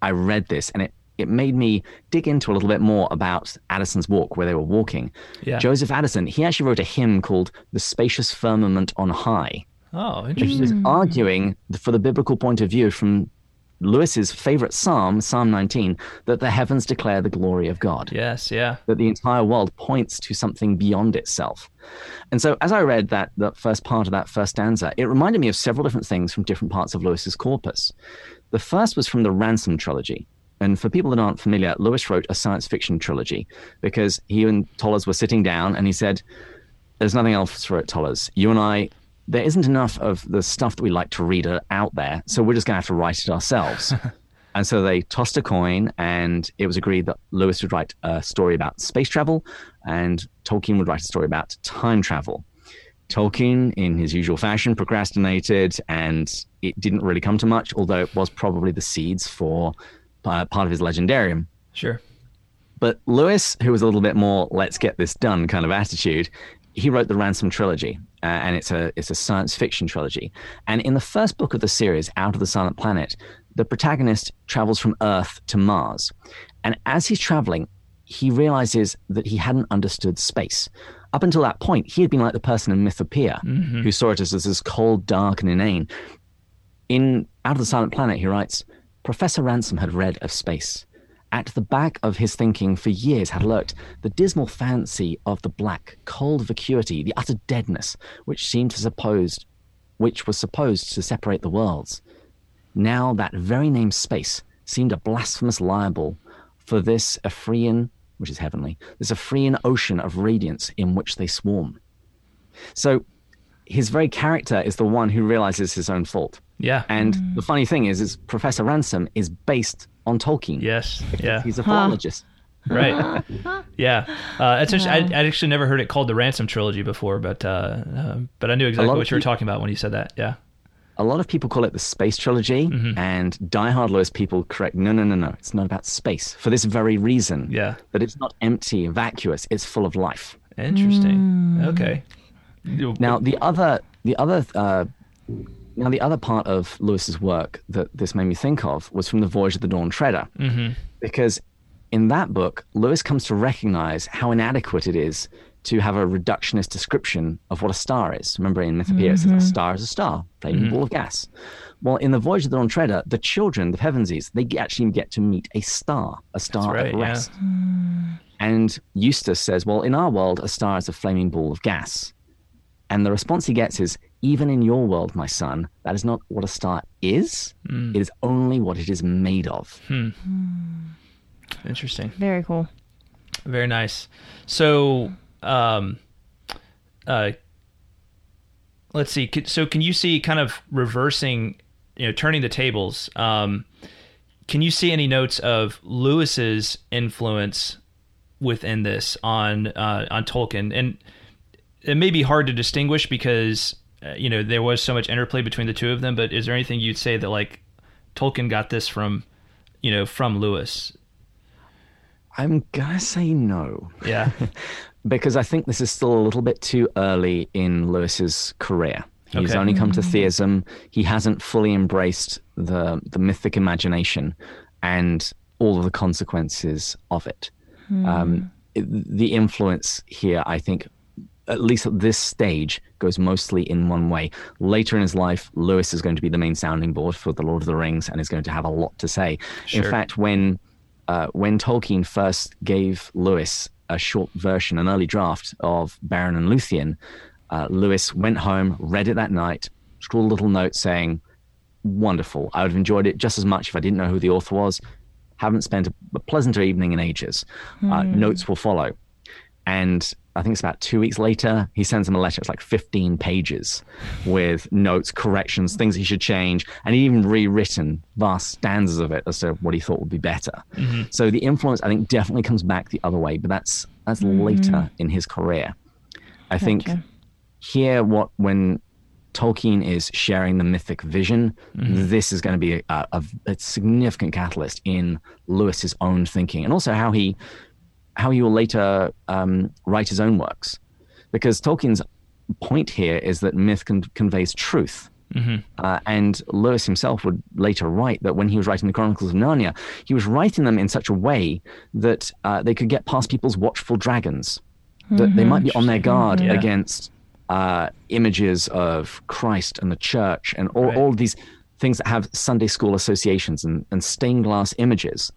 I read this, and it it made me dig into a little bit more about Addison's walk, where they were walking. Yeah. Joseph Addison, he actually wrote a hymn called "The Spacious Firmament on High." Oh, interesting. arguing for the biblical point of view from Lewis's favorite psalm, Psalm 19, that the heavens declare the glory of God Yes, yeah. that the entire world points to something beyond itself. And so, as I read that that first part of that first stanza, it reminded me of several different things from different parts of Lewis's corpus. The first was from the Ransom trilogy. And for people that aren't familiar, Lewis wrote a science fiction trilogy because he and Tollers were sitting down and he said, There's nothing else for it, Tollers. You and I, there isn't enough of the stuff that we like to read uh, out there, so we're just going to have to write it ourselves. And so they tossed a coin, and it was agreed that Lewis would write a story about space travel, and Tolkien would write a story about time travel. Tolkien, in his usual fashion, procrastinated, and it didn't really come to much, although it was probably the seeds for uh, part of his legendarium. Sure. But Lewis, who was a little bit more "let's get this done" kind of attitude, he wrote the Ransom trilogy, uh, and it's a it's a science fiction trilogy. And in the first book of the series, Out of the Silent Planet, the protagonist travels from Earth to Mars, and as he's traveling, he realizes that he hadn't understood space. Up until that point, he had been like the person in Mythopoeia who saw it as, as this cold, dark, and inane in Out of the Silent Planet, he writes Professor Ransom had read of space. At the back of his thinking for years had lurked the dismal fancy of the black, cold vacuity, the utter deadness, which seemed to supposed which was supposed to separate the worlds. Now that very name space seemed a blasphemous libel for this empyrean, which is heavenly, this empyrean ocean of radiance in which they swarm. So his very character is the one who realizes his own fault. Yeah. And the funny thing is, is Professor Ransom is based on Tolkien. yes. Yeah. He's a philologist. right. Yeah. Uh, it's interesting. I, I'd actually never heard it called the Ransom trilogy before, but uh, uh, but I knew exactly lot what of you were peop- talking about when you said that. Yeah. A lot of people call it the space trilogy, Mm-hmm. and diehard Lewis people correct. No, no, no, no. It's not about space for this very reason. Yeah. That it's not empty, vacuous. It's full of life. Interesting. Okay. Now the other the other uh, now the other part of Lewis's work that this made me think of was from the Voyage of the Dawn Treader, mm-hmm. because in that book Lewis comes to recognize how inadequate it is to have a reductionist description of what a star is. Remember in Mythopoeia, it says a mm-hmm. star is a star, flaming mm-hmm. ball of gas. Well, in the Voyage of the Dawn Treader, the children, the Pevensies, they actually get to meet a star, a star right, at yeah. rest. Hmm. And Eustace says, Well, in our world, a star is a flaming ball of gas. And the response he gets is, Even in your world, my son, that is not what a star is. It is only what it is made of. Interesting. Very cool. Very nice. So, um, uh, let's see. So, can you see kind of reversing, you know, turning the tables? Um, can you see any notes of Lewis's influence within this on uh, on Tolkien? And it may be hard to distinguish because uh, you know there was so much interplay between the two of them. But is there anything you'd say that like Tolkien got this from, you know, from Lewis? I'm going to say no. Yeah. because I think this is still a little bit too early in Lewis's career. He's Okay. only come to theism. He hasn't fully embraced the the mythic imagination and all of the consequences of it. Um, it- the influence here, I think, at least at this stage, goes mostly in one way. Later in his life, Lewis is going to be the main sounding board for the Lord of the Rings and is going to have a lot to say. In fact, when uh, when Tolkien first gave Lewis a short version, an early draft of Beren and Luthien, uh, Lewis went home, read it that night, scrawled a little note saying, "Wonderful! I would have enjoyed it just as much if I didn't know who the author was. Haven't spent a, pleasanter evening in ages. Uh, notes will follow." And I think it's about two weeks later, he sends him a letter. It's like 15 pages with notes, corrections, things he should change, and he even rewritten vast stanzas of it as to what he thought would be better. Mm-hmm. So the influence, I think, definitely comes back the other way, but that's that's mm. later in his career. I think here, what when Tolkien is sharing the mythic vision, mm-hmm. this is going to be a, a, a significant catalyst in Lewis's own thinking, and also how he how he will later um, write his own works, because Tolkien's point here is that myth con- conveys truth. Uh, and Lewis himself would later write that when he was writing the Chronicles of Narnia, he was writing them in such a way that uh, they could get past people's watchful dragons, that they might be on their guard Yeah. against uh, images of Christ and the church and all, Right. all of these things that have Sunday school associations and, and stained glass images.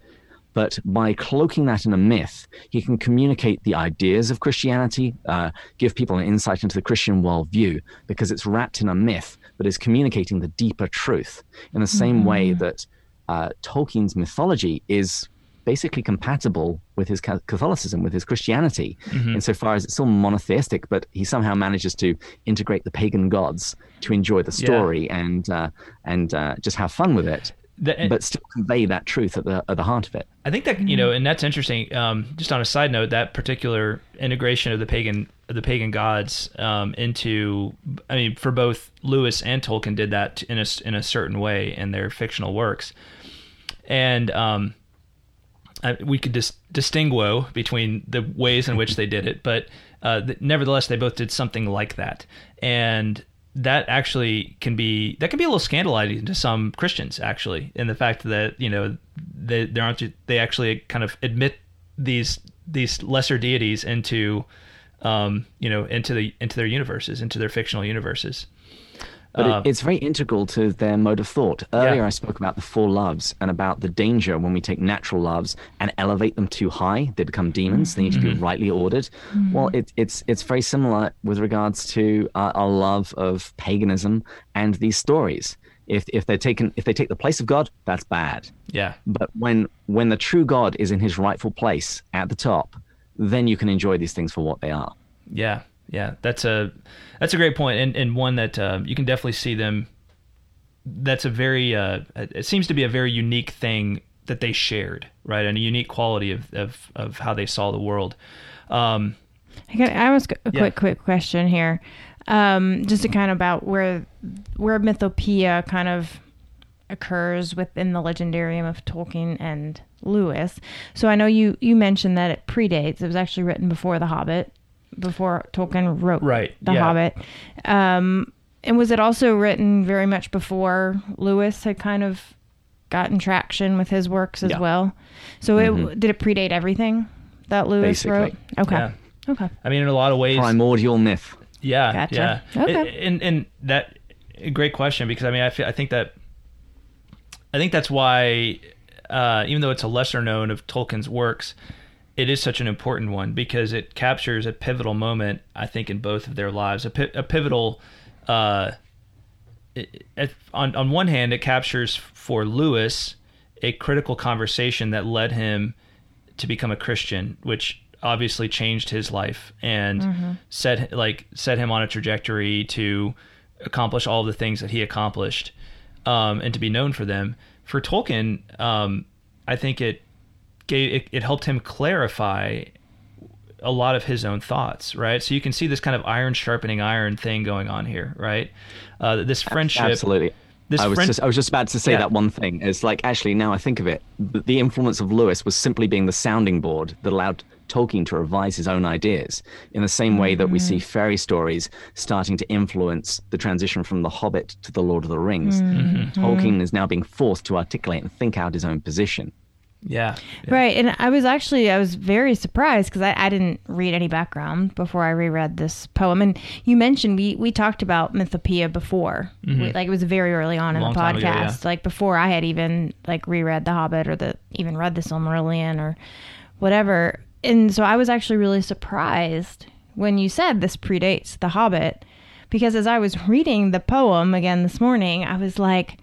But by cloaking that in a myth, he can communicate the ideas of Christianity, uh, give people an insight into the Christian worldview, because it's wrapped in a myth that is communicating the deeper truth in the same way that uh, Tolkien's mythology is basically compatible with his Catholicism, with his Christianity, insofar as it's still monotheistic, but he somehow manages to integrate the pagan gods to enjoy the Yeah. story and uh, and uh, just have fun with it, But still convey that truth at the at the heart of it. I think that you know, and that's interesting. Um, just on a side note, that particular integration of the pagan of the pagan gods um, into, I mean, for both Lewis and Tolkien did that in a in a certain way in their fictional works, and um, I, we could dis- distinguo between the ways in which they did it, but uh, th- nevertheless, they both did something like that, and that actually can be that can be a little scandalizing to some Christians, actually, in the fact that you know they they aren't they actually kind of admit these these lesser deities into um, you know into the into their universes, into their fictional universes. But Uh, it, it's very integral to their mode of thought. Earlier, Yeah. I spoke about the four loves and about the danger when we take natural loves and elevate them too high. They become demons. They need to be rightly ordered. Well, it, it's it's very similar with regards to uh, our love of paganism and these stories. If if they're taken if they take the place of God, that's bad. yeah. But when when the true God is in His rightful place at the top, then you can enjoy these things for what they are. Yeah, yeah, that's a that's a great point, and and one that uh, you can definitely see them. That's a very uh, it seems to be a very unique thing that they shared, right, and a unique quality of of, of how they saw the world. Um, I got I was a Yeah. quick quick question here, um, just to kind of about where where Mythopoeia kind of occurs within the legendarium of Tolkien and Lewis. So I know you you mentioned that it predates. It was actually written before The Hobbit, before Tolkien wrote Right, The yeah. Hobbit. Um, and was it also written very much before Lewis had kind of gotten traction with his works as Yeah. well? So it did it predate everything that Lewis Basically. wrote? Okay. Yeah. Okay. I mean, in a lot of ways, Primordial myth. Yeah, Gotcha. yeah. Okay. And and that great question because I mean I feel, I think that I think that's why uh, even though it's a lesser known of Tolkien's works, it is such an important one because it captures a pivotal moment I think in both of their lives. A, pi- a pivotal. Uh, it, it, on on one hand, it captures for Lewis a critical conversation that led him to become a Christian, which obviously changed his life and set like set him on a trajectory to accomplish all the things that he accomplished um, and to be known for them. For Tolkien, um, I think it gave it, it helped him clarify a lot of his own thoughts, right? So you can see this kind of iron sharpening iron thing going on here, right? Uh, this friendship, Absolutely. This I was friend- just I was just about to say Yeah. that one thing. It's like actually now I think of it, the, the influence of Lewis was simply being the sounding board that allowed Tolkien to revise his own ideas. In the same way that we see mm. fairy stories starting to influence the transition from The Hobbit to The Lord of the Rings, mm-hmm. Mm-hmm. Tolkien is now being forced to articulate and think out his own position. Yeah, Right. And I was actually, I was very surprised because I, I didn't read any background before I reread this poem. And you mentioned we, we talked about Mythopoeia before. Mm-hmm. We, like it was very early on in the podcast. ago, yeah. Like before I had even like reread The Hobbit or the even read the Silmarillion or whatever. And so I was actually really surprised when you said this predates The Hobbit because as I was reading the poem again this morning, I was like,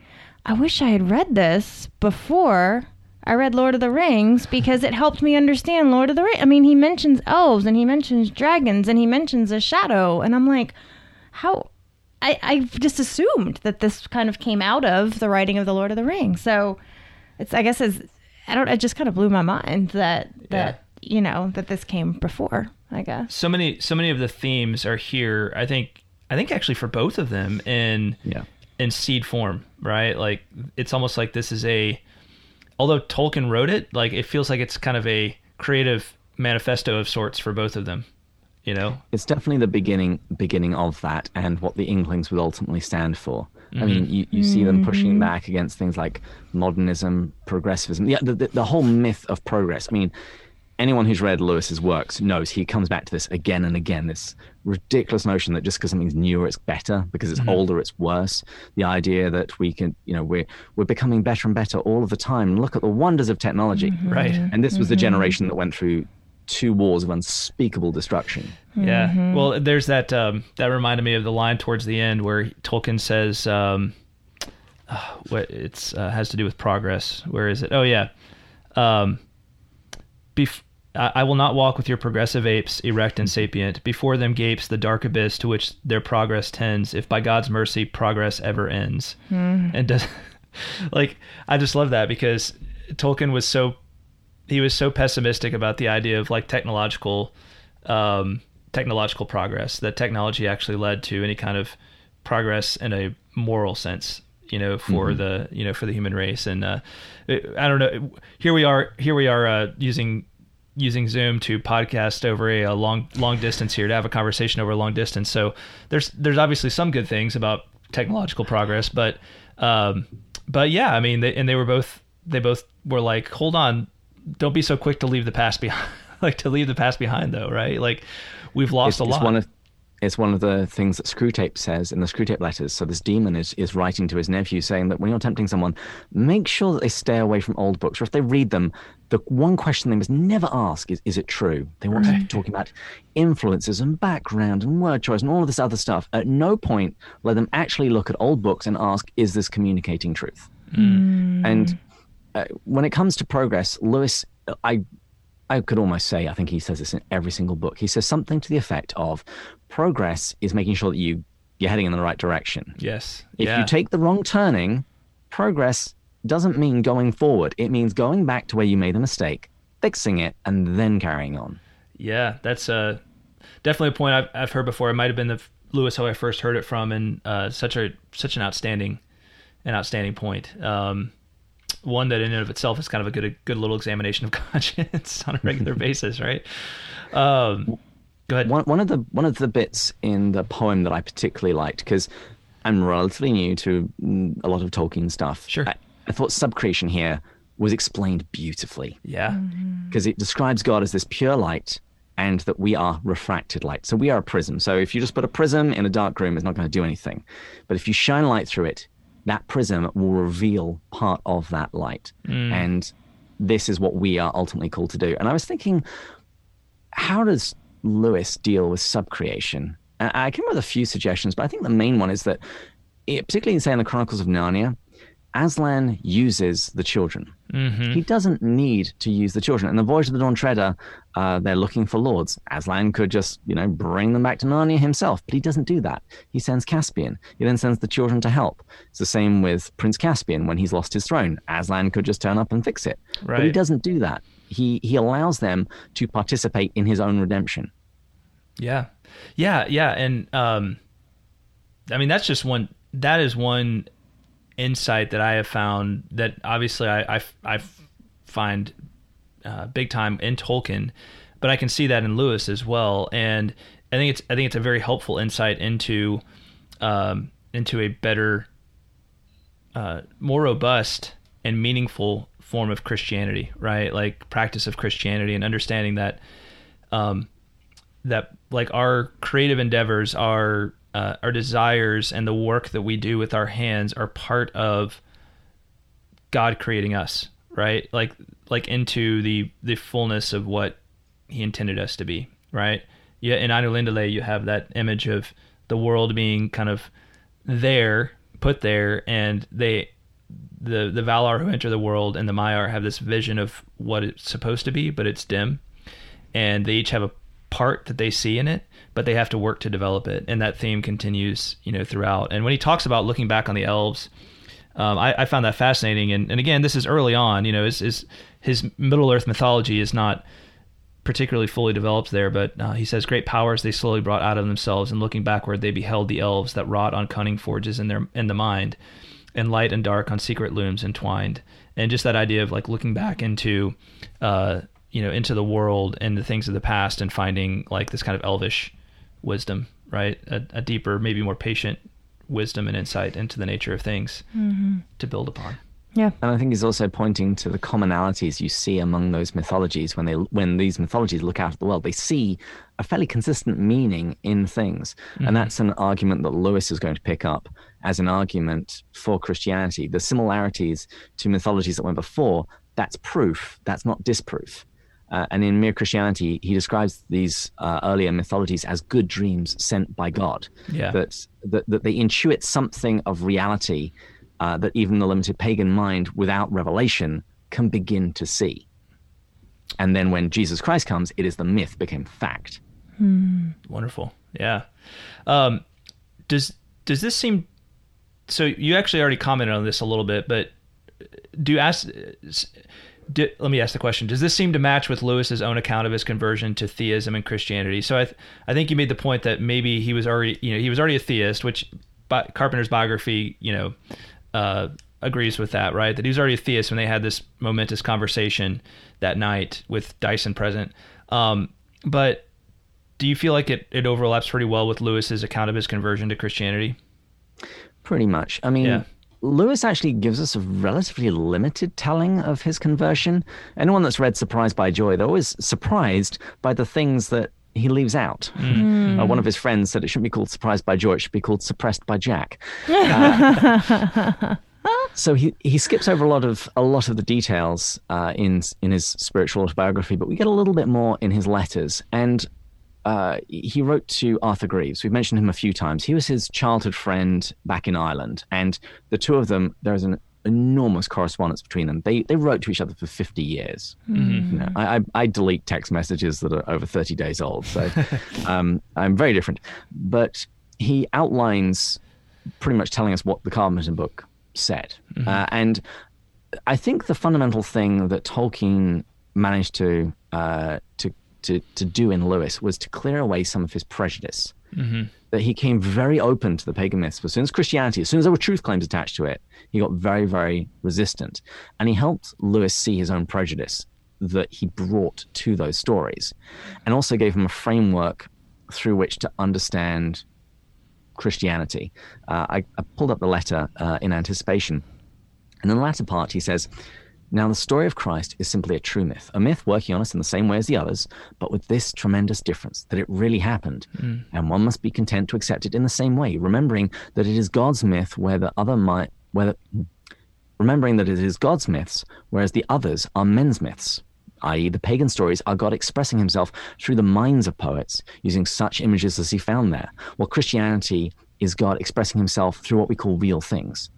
I wish I had read this before I read Lord of the Rings because it helped me understand Lord of the Rings. I mean, he mentions elves and he mentions dragons and he mentions a shadow, and I'm like, how? I I just assumed that this kind of came out of the writing of the Lord of the Rings. So it's I guess it's I don't it just kind of blew my mind that that you know that this came before. I guess. so many so many of the themes are here. I think I think actually for both of them in Yeah. in seed form, right? Like it's almost like this is a although Tolkien wrote it, like it feels like it's kind of a creative manifesto of sorts for both of them. You know? It's definitely the beginning beginning of that and what the Inklings would ultimately stand for. I mean, mm-hmm. you, you see them pushing mm-hmm. back against things like modernism, progressivism, yeah, the, the, the whole myth of progress. I mean, anyone who's read Lewis's works knows he comes back to this again and again. This ridiculous notion that just because something's newer, it's better. Because it's older, it's worse. The idea that we can, you know, we're we're becoming better and better all of the time. Look at the wonders of technology. Right. And this was the generation that went through two wars of unspeakable destruction. Yeah. Well, there's that. Um, that reminded me of the line towards the end where Tolkien says, um, uh, "What it's uh, has to do with progress." Where is it? Oh yeah. Um, bef- I will not walk with your progressive apes, erect and sapient. Before them gapes the dark abyss to which their progress tends. If by God's mercy progress ever ends, and does like I just love that because Tolkien was so he was so pessimistic about the idea of like technological um, technological progress that technology actually led to any kind of progress in a moral sense you know for the you know for the human race and uh, i don't know here we are here we are uh, using using zoom to podcast over a, a long long distance here to have a conversation over a long distance. So there's there's obviously some good things about technological progress but um but yeah i mean they, and they were both they both were like hold on don't be so quick to leave the past behind like to leave the past behind though right? Like we've lost it's, a it's lot. one of It's one of the things that Screwtape says in the Screwtape letters. So this demon is, is writing to his nephew saying that when you're tempting someone, make sure that they stay away from old books. Or if they read them, the one question they must never ask is, is it true? They want to be talking about influences and background and word choice and all of this other stuff. At no point let them actually look at old books and ask, is this communicating truth? And uh, when it comes to progress, Lewis, I I could almost say, I think he says this in every single book. He says something to the effect of progress is making sure that you, you're heading in the right direction. Yes. If yeah. you take the wrong turning, progress doesn't mean going forward. It means going back to where you made a mistake, fixing it, and then carrying on. Yeah, that's uh, definitely a point I've, I've heard before. It might have been the Lewis who I first heard it from, and uh, such a such an outstanding, an outstanding point. Um, one that in and of itself is kind of a good a good little examination of conscience on a regular basis, right? Um, go ahead. One, one of the one of the bits in the poem that I particularly liked because I'm relatively new to mm, a lot of Tolkien stuff. Sure. I, I thought subcreation here was explained beautifully Yeah. because it describes God as this pure light and that we are refracted light. So we are a prism. So if you just put a prism in a dark room, it's not going to do anything. But if you shine light through it, that prism will reveal part of that light. Mm. And this is what we are ultimately called to do. And I was thinking, how does Lewis deal with subcreation? I came up with a few suggestions, but I think the main one is that, it, particularly in, say, in the Chronicles of Narnia, Aslan uses the children. Mm-hmm. He doesn't need to use the children. In the Voyage of the Dawn Treader, uh, they're looking for lords. Aslan could just, you know, bring them back to Narnia himself, but he doesn't do that. He sends Caspian. He then sends the children to help. It's the same with Prince Caspian when he's lost his throne. Aslan could just turn up and fix it, but he doesn't do that. He he allows them to participate in his own redemption. Yeah, yeah, yeah, and um, I mean that's just one. That is one insight that I have found that obviously I I, I find uh, big time in Tolkien, but I can see that in Lewis as well, and I think it's I think it's a very helpful insight into um, into a better, uh, more robust and meaningful form of Christianity, right? Like practice of Christianity and understanding that um, that like our creative endeavors, our uh, our desires, and the work that we do with our hands are part of God creating us, right? Like like into the the fullness of what He intended us to be, right? Yeah, in Ainulindalë, you have that image of the world being kind of there, put there, and they the the Valar who enter the world and the Maiar have this vision of what it's supposed to be, but it's dim, and they each have a part that they see in it, but they have to work to develop it, and that theme continues, you know, throughout. And when he talks about looking back on the elves, um, I, I found that fascinating. And, and again, this is early on, you know, his, his, his Middle Earth mythology is not particularly fully developed there, but uh, he says great powers they slowly brought out of themselves, and looking backward, they beheld the elves that wrought on cunning forges in their in the mind, and light and dark on secret looms entwined. And just that idea of like looking back into, uh, you know, into the world and the things of the past, and finding like this kind of elvish wisdom, right? A, a deeper, maybe more patient wisdom and insight into the nature of things mm-hmm. to build upon. Yeah. And I think he's also pointing to the commonalities you see among those mythologies when they when these mythologies look out at the world. They see a fairly consistent meaning in things, and mm-hmm. that's an argument that Lewis is going to pick up as an argument for Christianity. The similarities to mythologies that went before that's proof. That's not disproof. Uh, and in Mere Christianity, he describes these uh, earlier mythologies as good dreams sent by God. Yeah. That, that, that they intuit something of reality uh, that even the limited pagan mind, without revelation, can begin to see. And then when Jesus Christ comes, it is the myth became fact. Wonderful. Yeah. Um, does does this seem? So you actually already commented on this a little bit, but do ask? Let me ask the question: Does this seem to match with Lewis's own account of his conversion to theism and Christianity? So I, th- I think you made the point that maybe he was already, you know, he was already a theist, which bi- Carpenter's biography, you know, uh, agrees with that, right? That he was already a theist when they had this momentous conversation that night with Dyson present. Um, but do you feel like it, it overlaps pretty well with Lewis's account of his conversion to Christianity? Pretty much. I mean, Yeah. Lewis actually gives us a relatively limited telling of his conversion. Anyone that's read Surprised by Joy, they're always surprised by the things that he leaves out. Uh, one of his friends said it shouldn't be called Surprised by Joy, it should be called Suppressed by Jack. Uh, so he, he skips over a lot of a lot of the details uh, in in his spiritual autobiography, but we get a little bit more in his letters. And uh, he wrote to Arthur Greeves. We've mentioned him a few times. He was his childhood friend back in Ireland, and the two of them there's an enormous correspondence between them. They they wrote to each other for 50 years. You know, I, I, I delete text messages that are over 30 days old, so um, I'm very different. But he outlines pretty much telling us what the Carpenter book said, uh, and I think the fundamental thing that Tolkien managed to uh, to to to do in Lewis was to clear away some of his prejudice. That he came very open to the pagan myths. As soon as Christianity, as soon as there were truth claims attached to it, he got very, very resistant. And he helped Lewis see his own prejudice that he brought to those stories, and also gave him a framework through which to understand Christianity. Uh, I, I pulled up the letter uh, in anticipation. And in the latter part, he says, Now the story of Christ is simply a true myth, a myth working on us in the same way as the others, but with this tremendous difference that it really happened. Mm. And one must be content to accept it in the same way, remembering that it is God's myth where the other might, where the, hmm, remembering that it is God's myths, whereas the others are men's myths. I.e., the pagan stories are God expressing himself through the minds of poets, using such images as he found there, while Christianity is God expressing himself through what we call real things.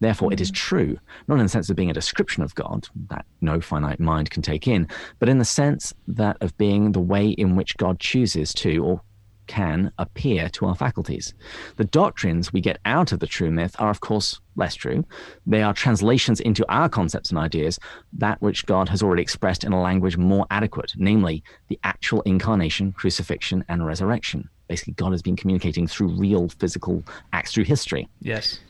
Therefore, it is mm. true, not in the sense of being a description of God that no finite mind can take in, but in the sense that of being the way in which God chooses to or can appear to our faculties. The doctrines we get out of the true myth are, of course, less true. They are translations into our concepts and ideas, that which God has already expressed in a language more adequate, namely the actual incarnation, crucifixion, and resurrection. Basically, God has been communicating through real physical acts through history. Yes.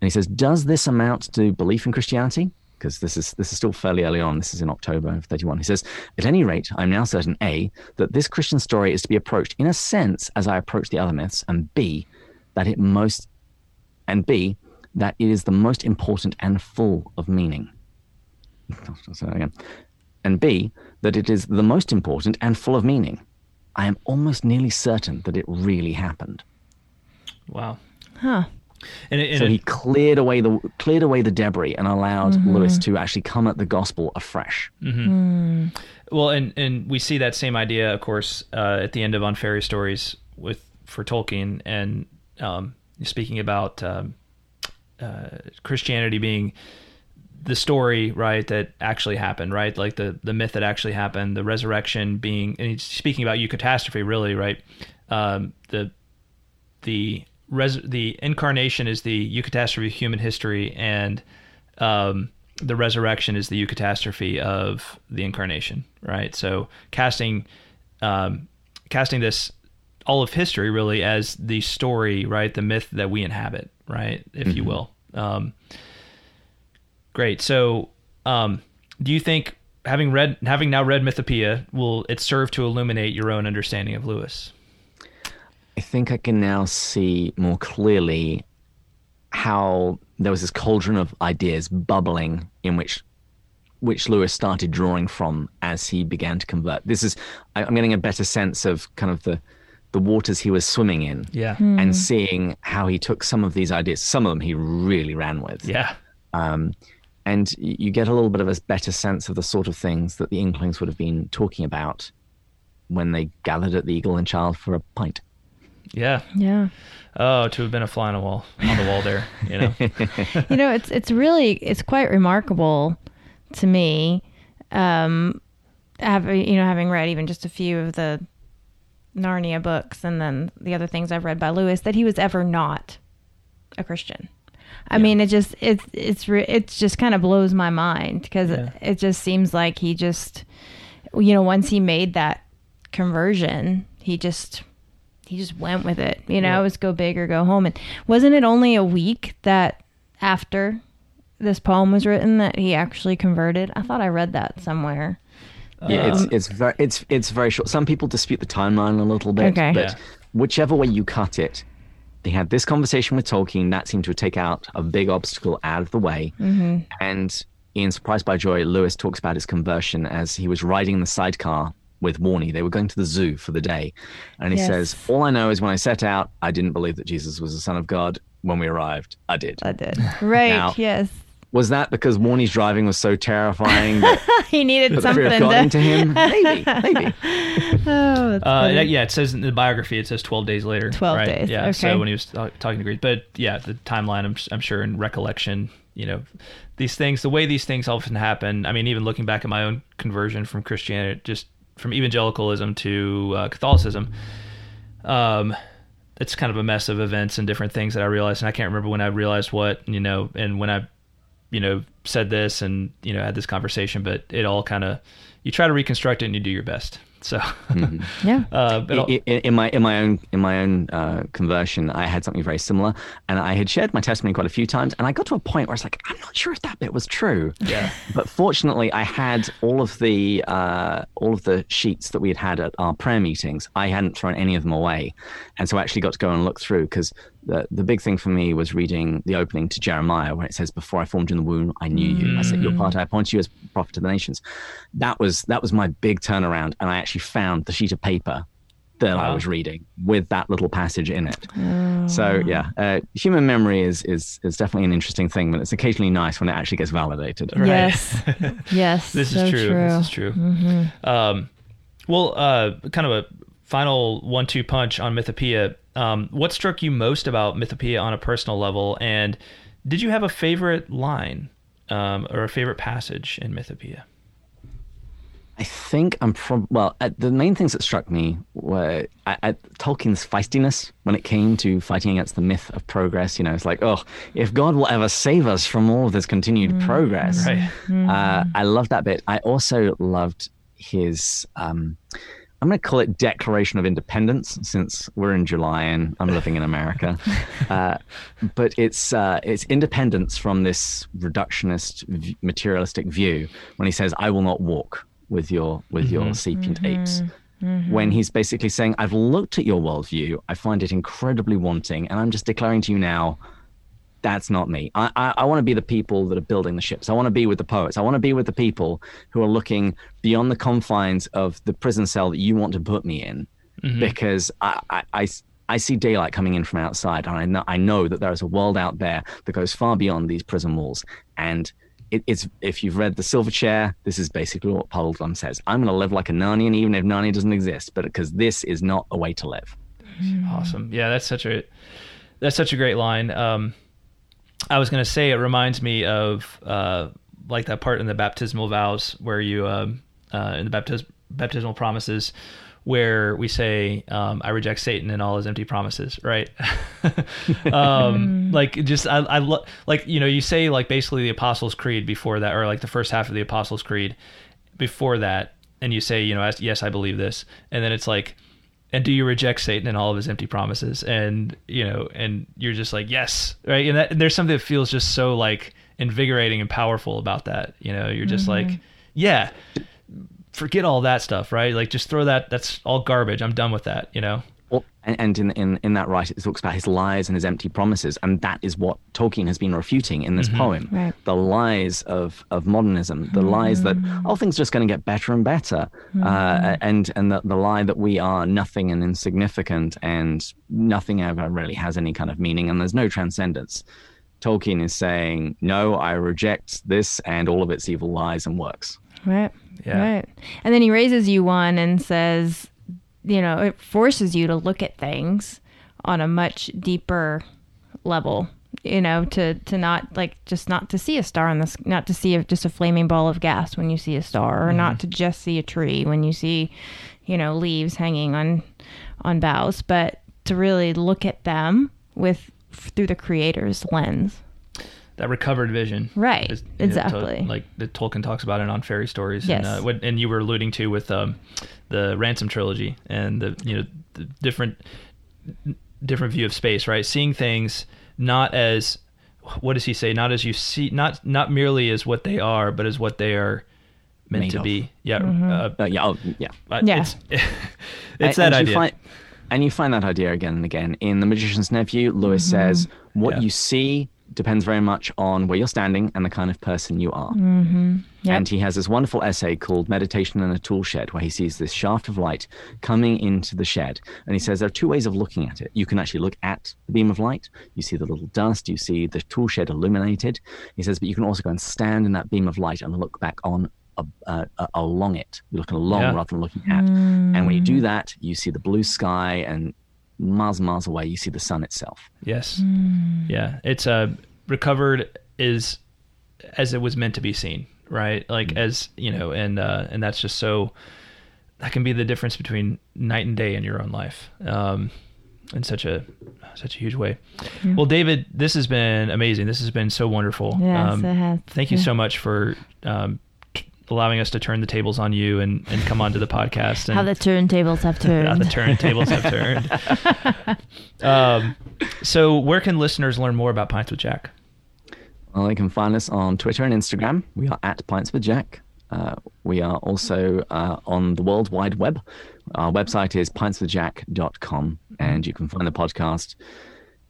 And he says, Does this amount to belief in Christianity? Because this is this is still fairly early on. This is in October of 31. He says, At any rate, I'm now certain A, that this Christian story is to be approached in a sense as I approach the other myths, and B, that it most and B, that it is the most important and full of meaning. I'll say that again. And B, that it is the most important and full of meaning. I am almost nearly certain that it really happened. Wow. Huh. And, it, and So it- he cleared away the cleared away the debris and allowed Lewis to actually come at the gospel afresh. Well, and and we see that same idea, of course, uh, at the end of On Fairy Stories with for Tolkien, and um, speaking about um, uh, Christianity being the story, right, that actually happened, right, like the the myth that actually happened, the resurrection being, and he's speaking about eucatastrophe, really, right, um, the the res- the incarnation is the eucatastrophe of human history, and um, the resurrection is the eucatastrophe of the incarnation, right? So casting um, casting this all of history really as the story, right? The myth that we inhabit, right, if you will. Um, great. So, um, do you think having read having now read Mythopoeia will it serve to illuminate your own understanding of Lewis? I think I can now see more clearly how there was this cauldron of ideas bubbling in which which Lewis started drawing from as he began to convert. This is I- I'm getting a better sense of kind of the the waters he was swimming in. Yeah. And seeing how he took some of these ideas, some of them he really ran with. Yeah. Um, and you get a little bit of a better sense of the sort of things that the Inklings would have been talking about when they gathered at the Eagle and Child for a pint. Yeah. Yeah. Oh, to have been a fly on the wall on the wall there, you know. you know, it's it's really it's quite remarkable to me. Um, having you know having read even just a few of the Narnia books and then the other things I've read by Lewis that he was ever not a Christian. I mean, it just it's it's re- it's just kind of blows my mind because Yeah. it just seems like he just you know once he made that conversion, he just he just went with it. You know, Yeah. it was go big or go home. And wasn't it only a week that after this poem was written that he actually converted? I thought I read that somewhere. Yeah, it's Um, it's very it's it's very short. Some people dispute the timeline a little bit, Okay. but Yeah. whichever way you cut it, they had this conversation with Tolkien that seemed to take out a big obstacle out of the way. And in Surprised by Joy, Lewis talks about his conversion as he was riding in the sidecar with Warnie. They were going to the zoo for the day. And he Yes. says, All I know is when I set out, I didn't believe that Jesus was the Son of God. When we arrived, I did. I did. Right. Now- yes. Was that because Warnie's driving was so terrifying that he needed the something fear of God to. into him? Maybe, maybe. Oh, that's Uh, yeah, it says in the biography, it says 12 days later. 12 right? days, Yeah, okay. so when he was talk- talking to Greeves. But yeah, the timeline, I'm, I'm sure, in recollection, you know, these things, the way these things often happen. I mean, even looking back at my own conversion from Christianity, just from evangelicalism to uh, Catholicism, um, it's kind of a mess of events and different things that I realized. And I can't remember when I realized what, you know, and when I, you know, said this and, you know, had this conversation, but it all kind of, you try to reconstruct it and you do your best. So, yeah. uh, but I- I- in my in my own in my own uh, conversion, I had something very similar, and I had shared my testimony quite a few times, and I got to a point where I was like, I'm not sure if that bit was true. Yeah. But fortunately, I had all of the uh, all of the sheets that we had had at our prayer meetings. I hadn't thrown any of them away, and so I actually got to go and look through because the the big thing for me was reading the opening to Jeremiah, where it says, "Before I formed you in the womb, I knew you. I set you apart. I appointed you as prophet to the nations." That was that was my big turnaround, and I actually found the sheet of paper that I was reading with that little passage in it. So yeah, uh, human memory is is is definitely an interesting thing, but it's occasionally nice when it actually gets validated. Right. Yes. Yes. this so is true. This is true. Mm-hmm. Um, well, uh, kind of a final one-two punch on Mythopoeia. Um, what struck you most about Mythopoeia on a personal level, and did you have a favorite line um, or a favorite passage in Mythopoeia? I think I'm from well. Uh, the main things that struck me were I, I, Tolkien's feistiness when it came to fighting against the myth of progress. You know, it's like, oh, if God will ever save us from all of this continued progress, Right. Uh, I love that bit. I also loved his. Um, I'm going to call it Declaration of Independence, since we're in July and I'm living in America. uh, but it's uh, it's independence from this reductionist, v- materialistic view. When he says, "I will not walk with your with your sapient apes," when he's basically saying, "I've looked at your worldview. I find it incredibly wanting, and I'm just declaring to you now." That's not me. I, I, I want to be the people that are building the ships. I want to be with the poets. I want to be with the people who are looking beyond the confines of the prison cell that you want to put me in, because I, I, I, I see daylight coming in from outside, and I know, I know that there is a world out there that goes far beyond these prison walls. And it, it's if you've read The Silver Chair, this is basically what Puddleglum says. I'm going to live like a Narnian, even if Narnia doesn't exist, but because this is not a way to live. Awesome. Yeah, that's such a that's such a great line. Um, I was going to say it reminds me of uh, like that part in the baptismal vows where you um, uh, in the baptis- baptismal promises where we say um, I reject Satan and all his empty promises, right? um, like just I, I lo- like you know you say like basically the Apostles' Creed before that, or like the first half of the Apostles' Creed before that, and you say you know yes I believe this, and then it's like and do you reject Satan and all of his empty promises? And you know, and you're just like, yes, right. And, that, and there's something that feels just so like invigorating and powerful about that. You know, you're just mm-hmm. like, yeah, forget all that stuff, right? Like, just throw that. That's all garbage. I'm done with that. You know. Well, and, and in, in, in that right, it talks about his lies and his empty promises, and that is what Tolkien has been refuting in this mm-hmm. poem. Right. The lies of, of modernism, the lies that mm. oh, things are just going to get better and better, uh, mm-hmm. and and the, the lie that we are nothing and insignificant, and nothing ever really has any kind of meaning, and there's no transcendence. Tolkien is saying, no, I reject this and all of its evil lies and works. Right. Yeah. Right. And then he raises you one and says, you know, it forces you to look at things on a much deeper level. You know, to to not like just not to see a star in this, not to see a, just a flaming ball of gas when you see a star, or not mm-hmm. to just see a tree when you see, you know, leaves hanging on on boughs, but to really look at them with through the creator's lens. That recovered vision. Right, is, you know, to- exactly. like that Tolkien talks about it on fairy stories. Yes. And, uh, what, and you were alluding to with um, the Ransom trilogy and the you know the different different view of space, right? Seeing things not as what does he say? Not as you see, not not merely as what they are, but as what they are meant Made to of. be. Yeah. Mm-hmm. Uh, Uh, yeah, oh, yeah. uh, Yeah. It's, it's And- that and you idea. find- and you find that idea again and again in The Magician's Nephew. Lewis says, "What Yeah. you see depends very much on where you're standing and the kind of person you are. Yep. And he has this wonderful essay called Meditation in a Tool Shed, where he sees this shaft of light coming into the shed. And he says there are two ways of looking at it. You can actually look at the beam of light, you see the little dust, you see the tool shed illuminated. He says, but you can also go and stand in that beam of light and look back on. Uh, uh, along it, you're looking along Yeah. rather than looking at. And when you do that, you see the blue sky, and miles and miles away, you see the sun itself. Yes. Yeah. It's uh, recovered is as it was meant to be seen, right? Like as you know, and uh, and that's just so that can be the difference between night and day in your own life. Um, in such a such a huge way. Well, David, this has been amazing. This has been so wonderful. Yes, Um, it has. Thank you Yeah. so much for um, t- allowing us to turn the tables on you and, and come onto the podcast. And How the turntables have turned. how the turntables have turned. um, so, where can listeners learn more about Pints with Jack? Well, they can find us on Twitter and Instagram. We are at Pints with Jack. Uh, we are also uh, on the World Wide Web. Our website is pintswithjack.com, and you can find the podcast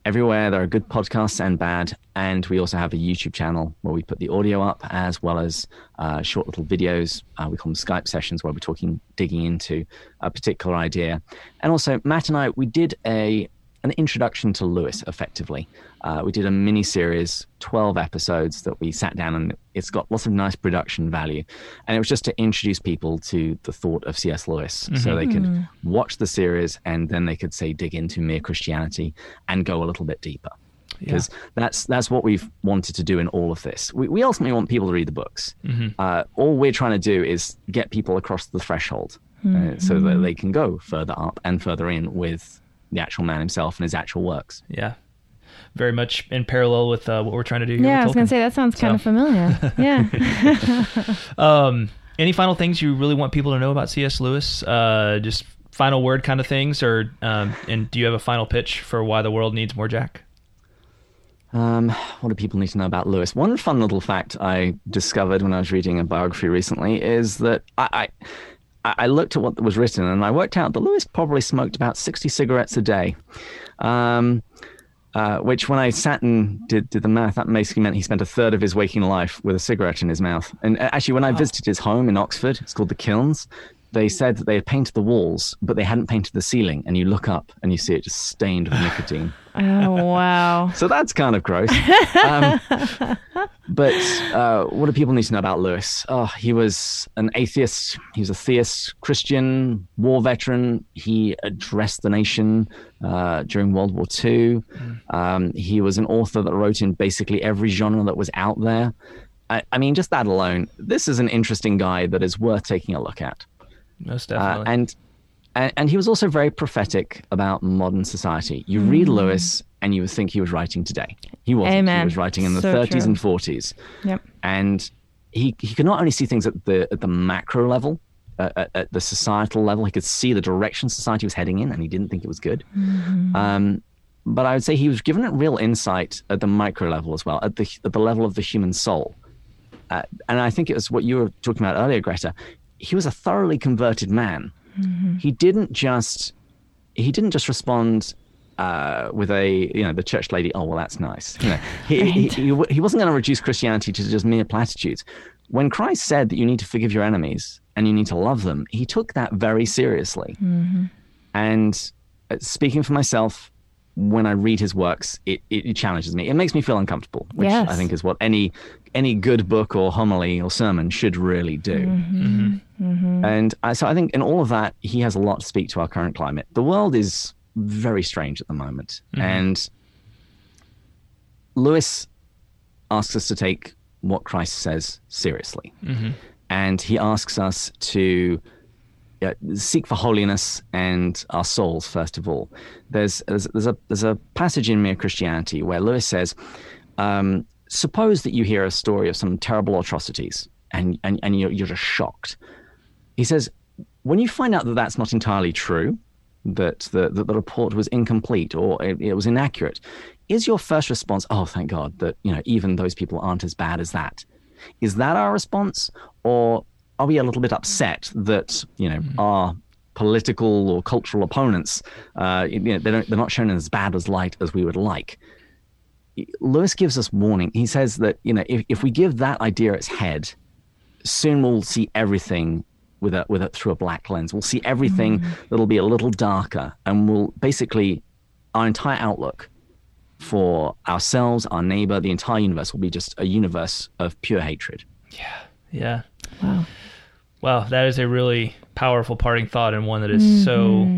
everywhere. There are good podcasts and bad. And we also have a YouTube channel where we put the audio up as well as uh, short little videos. Uh, we call them Skype sessions where we're talking, digging into a particular idea. And also, Matt and I, we did a an introduction to Lewis, effectively. Uh, we did a mini series, 12 episodes that we sat down and it's got lots of nice production value. And it was just to introduce people to the thought of C.S. Lewis so they could watch the series and then they could, say, dig into mere Christianity and go a little bit deeper. Because that's that's what we've wanted to do in all of this. We, we ultimately want people to read the books. Uh, all we're trying to do is get people across the threshold uh, so that they can go further up and further in with the actual man himself and his actual works. Yeah. Very much in parallel with uh, what we're trying to do here. yeah, I was going to say that sounds kind of familiar. Yeah. Um, any final things you really want people to know about C.S. Lewis? Uh, just final word kind of things, or um, and do you have a final pitch for why the world needs more Jack? Um, what do people need to know about Lewis? One fun little fact I discovered when I was reading a biography recently is that I, I, I looked at what was written and I worked out that Lewis probably smoked about 60 cigarettes a day. Um, uh, which, when I sat and did, did the math, that basically meant he spent a third of his waking life with a cigarette in his mouth. And uh, actually, when I visited his home in Oxford, it's called the Kilns, they said that they had painted the walls, but they hadn't painted the ceiling. And you look up and you see it just stained with nicotine. Oh, wow. So that's kind of gross. Um, but uh, what do people need to know about Lewis? Oh, he was an atheist. He was a theist, Christian, war veteran. He addressed the nation uh, during World War II. Um, he was an author that wrote in basically every genre that was out there. I, I mean, just that alone, this is an interesting guy that is worth taking a look at. Most Uh, definitely. and, and and he was also very prophetic about modern society. You read Lewis, and you would think he was writing today. He wasn't. He was writing in the So 30s true. and 40s, Yep. and he he could not only see things at the at the macro level. Uh, at, at the societal level, he could see the direction society was heading in, and he didn't think it was good. Um, but I would say he was given a real insight at the micro level as well, at the at the level of the human soul. Uh, and I think it was what you were talking about earlier, Greta. He was a thoroughly converted man. He didn't just he didn't just respond uh, with a you know the church lady. Oh well, that's nice. You know, he, he, he, he wasn't going to reduce Christianity to just mere platitudes. When Christ said that you need to forgive your enemies and you need to love them, he took that very seriously. And uh, speaking for myself, when I read his works, it, it, it challenges me. It makes me feel uncomfortable, which Yes. I think is what any any good book or homily or sermon should really do. Mm-hmm. Mm-hmm. Mm-hmm. And I, so I think in all of that, he has a lot to speak to our current climate. The world is very strange at the moment, and Lewis asks us to take what Christ says seriously, and he asks us to seek for holiness and our souls first of all. There's there's, there's a there's a passage in Mere Christianity where Lewis says, um, "Suppose that you hear a story of some terrible atrocities, and and, and you're, you're just shocked." He says, "When you find out that that's not entirely true." That the, that the report was incomplete or it, it was inaccurate. Is your first response, "Oh, thank God that you know even those people aren't as bad as that? Is that our response, or are we a little bit upset that you know our political or cultural opponents, uh, you know, they don't, they're not shown in as bad as light as we would like? Lewis gives us warning. He says that you know if, if we give that idea its head, soon we'll see everything with a with a through a black lens. We'll see everything Mm. that'll be a little darker, and we'll basically our entire outlook for ourselves, our neighbor, the entire universe will be just a universe of pure hatred. Yeah. Yeah. Wow. Wow, that is a really powerful parting thought and one that is Mm-hmm.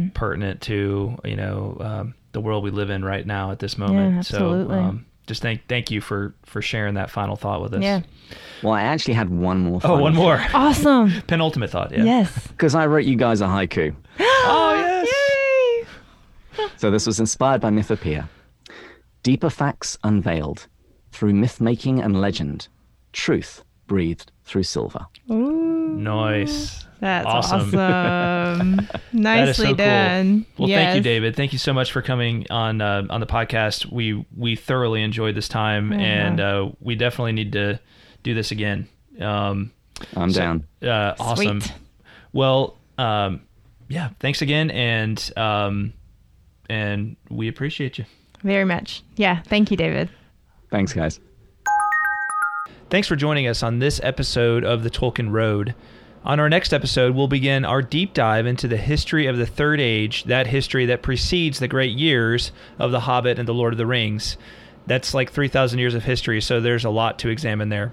so pertinent to you know um, the world we live in right now at this moment. Yeah, absolutely. So um, just thank thank you for for sharing that final thought with us. Yeah. Well, I actually had one more. Oh, one more Awesome. penultimate thought. Yeah. Yes. because I wrote you guys a haiku. Oh yes. Yay. So this was inspired by Mythopoeia. Deeper facts unveiled through myth making and legend, truth breathed through silver. Nice. That's Awesome. awesome. That is Nicely so cool. done. Well, thank you, David. Thank you so much for coming on uh, on the podcast. We we thoroughly enjoyed this time, Mm-hmm. and uh, we definitely need to do this again. Um, I'm down. uh, awesome. Sweet. Well, um, yeah. Thanks again, and um, and we appreciate you. Very much. Yeah. Thank you, David. Thanks, guys. Thanks for joining us on this episode of the Tolkien Road. On our next episode, we'll begin our deep dive into the history of the Third Age, that history that precedes the great years of The Hobbit and The Lord of the Rings. That's like 3,000 years of history, so there's a lot to examine there.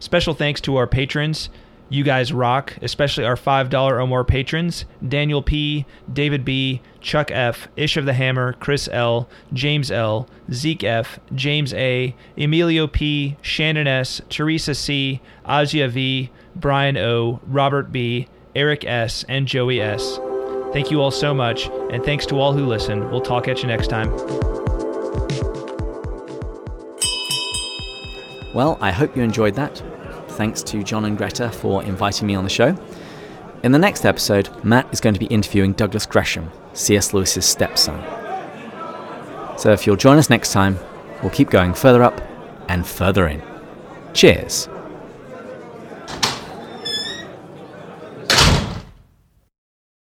Special thanks to our patrons. You guys rock, especially our $5 or more patrons Daniel P., David B., Chuck F., Ish of the Hammer, Chris L., James L., Zeke F., James A., Emilio P., Shannon S., Teresa C., Asia V., Brian O., Robert B., Eric S., and Joey S. Thank you all so much, and thanks to all who listen. We'll talk at you next time. Well, I hope you enjoyed that. Thanks to John and Greta for inviting me on the show. In the next episode, Matt is going to be interviewing Douglas Gresham, C.S. Lewis's stepson. So if you'll join us next time, we'll keep going further up and further in. Cheers.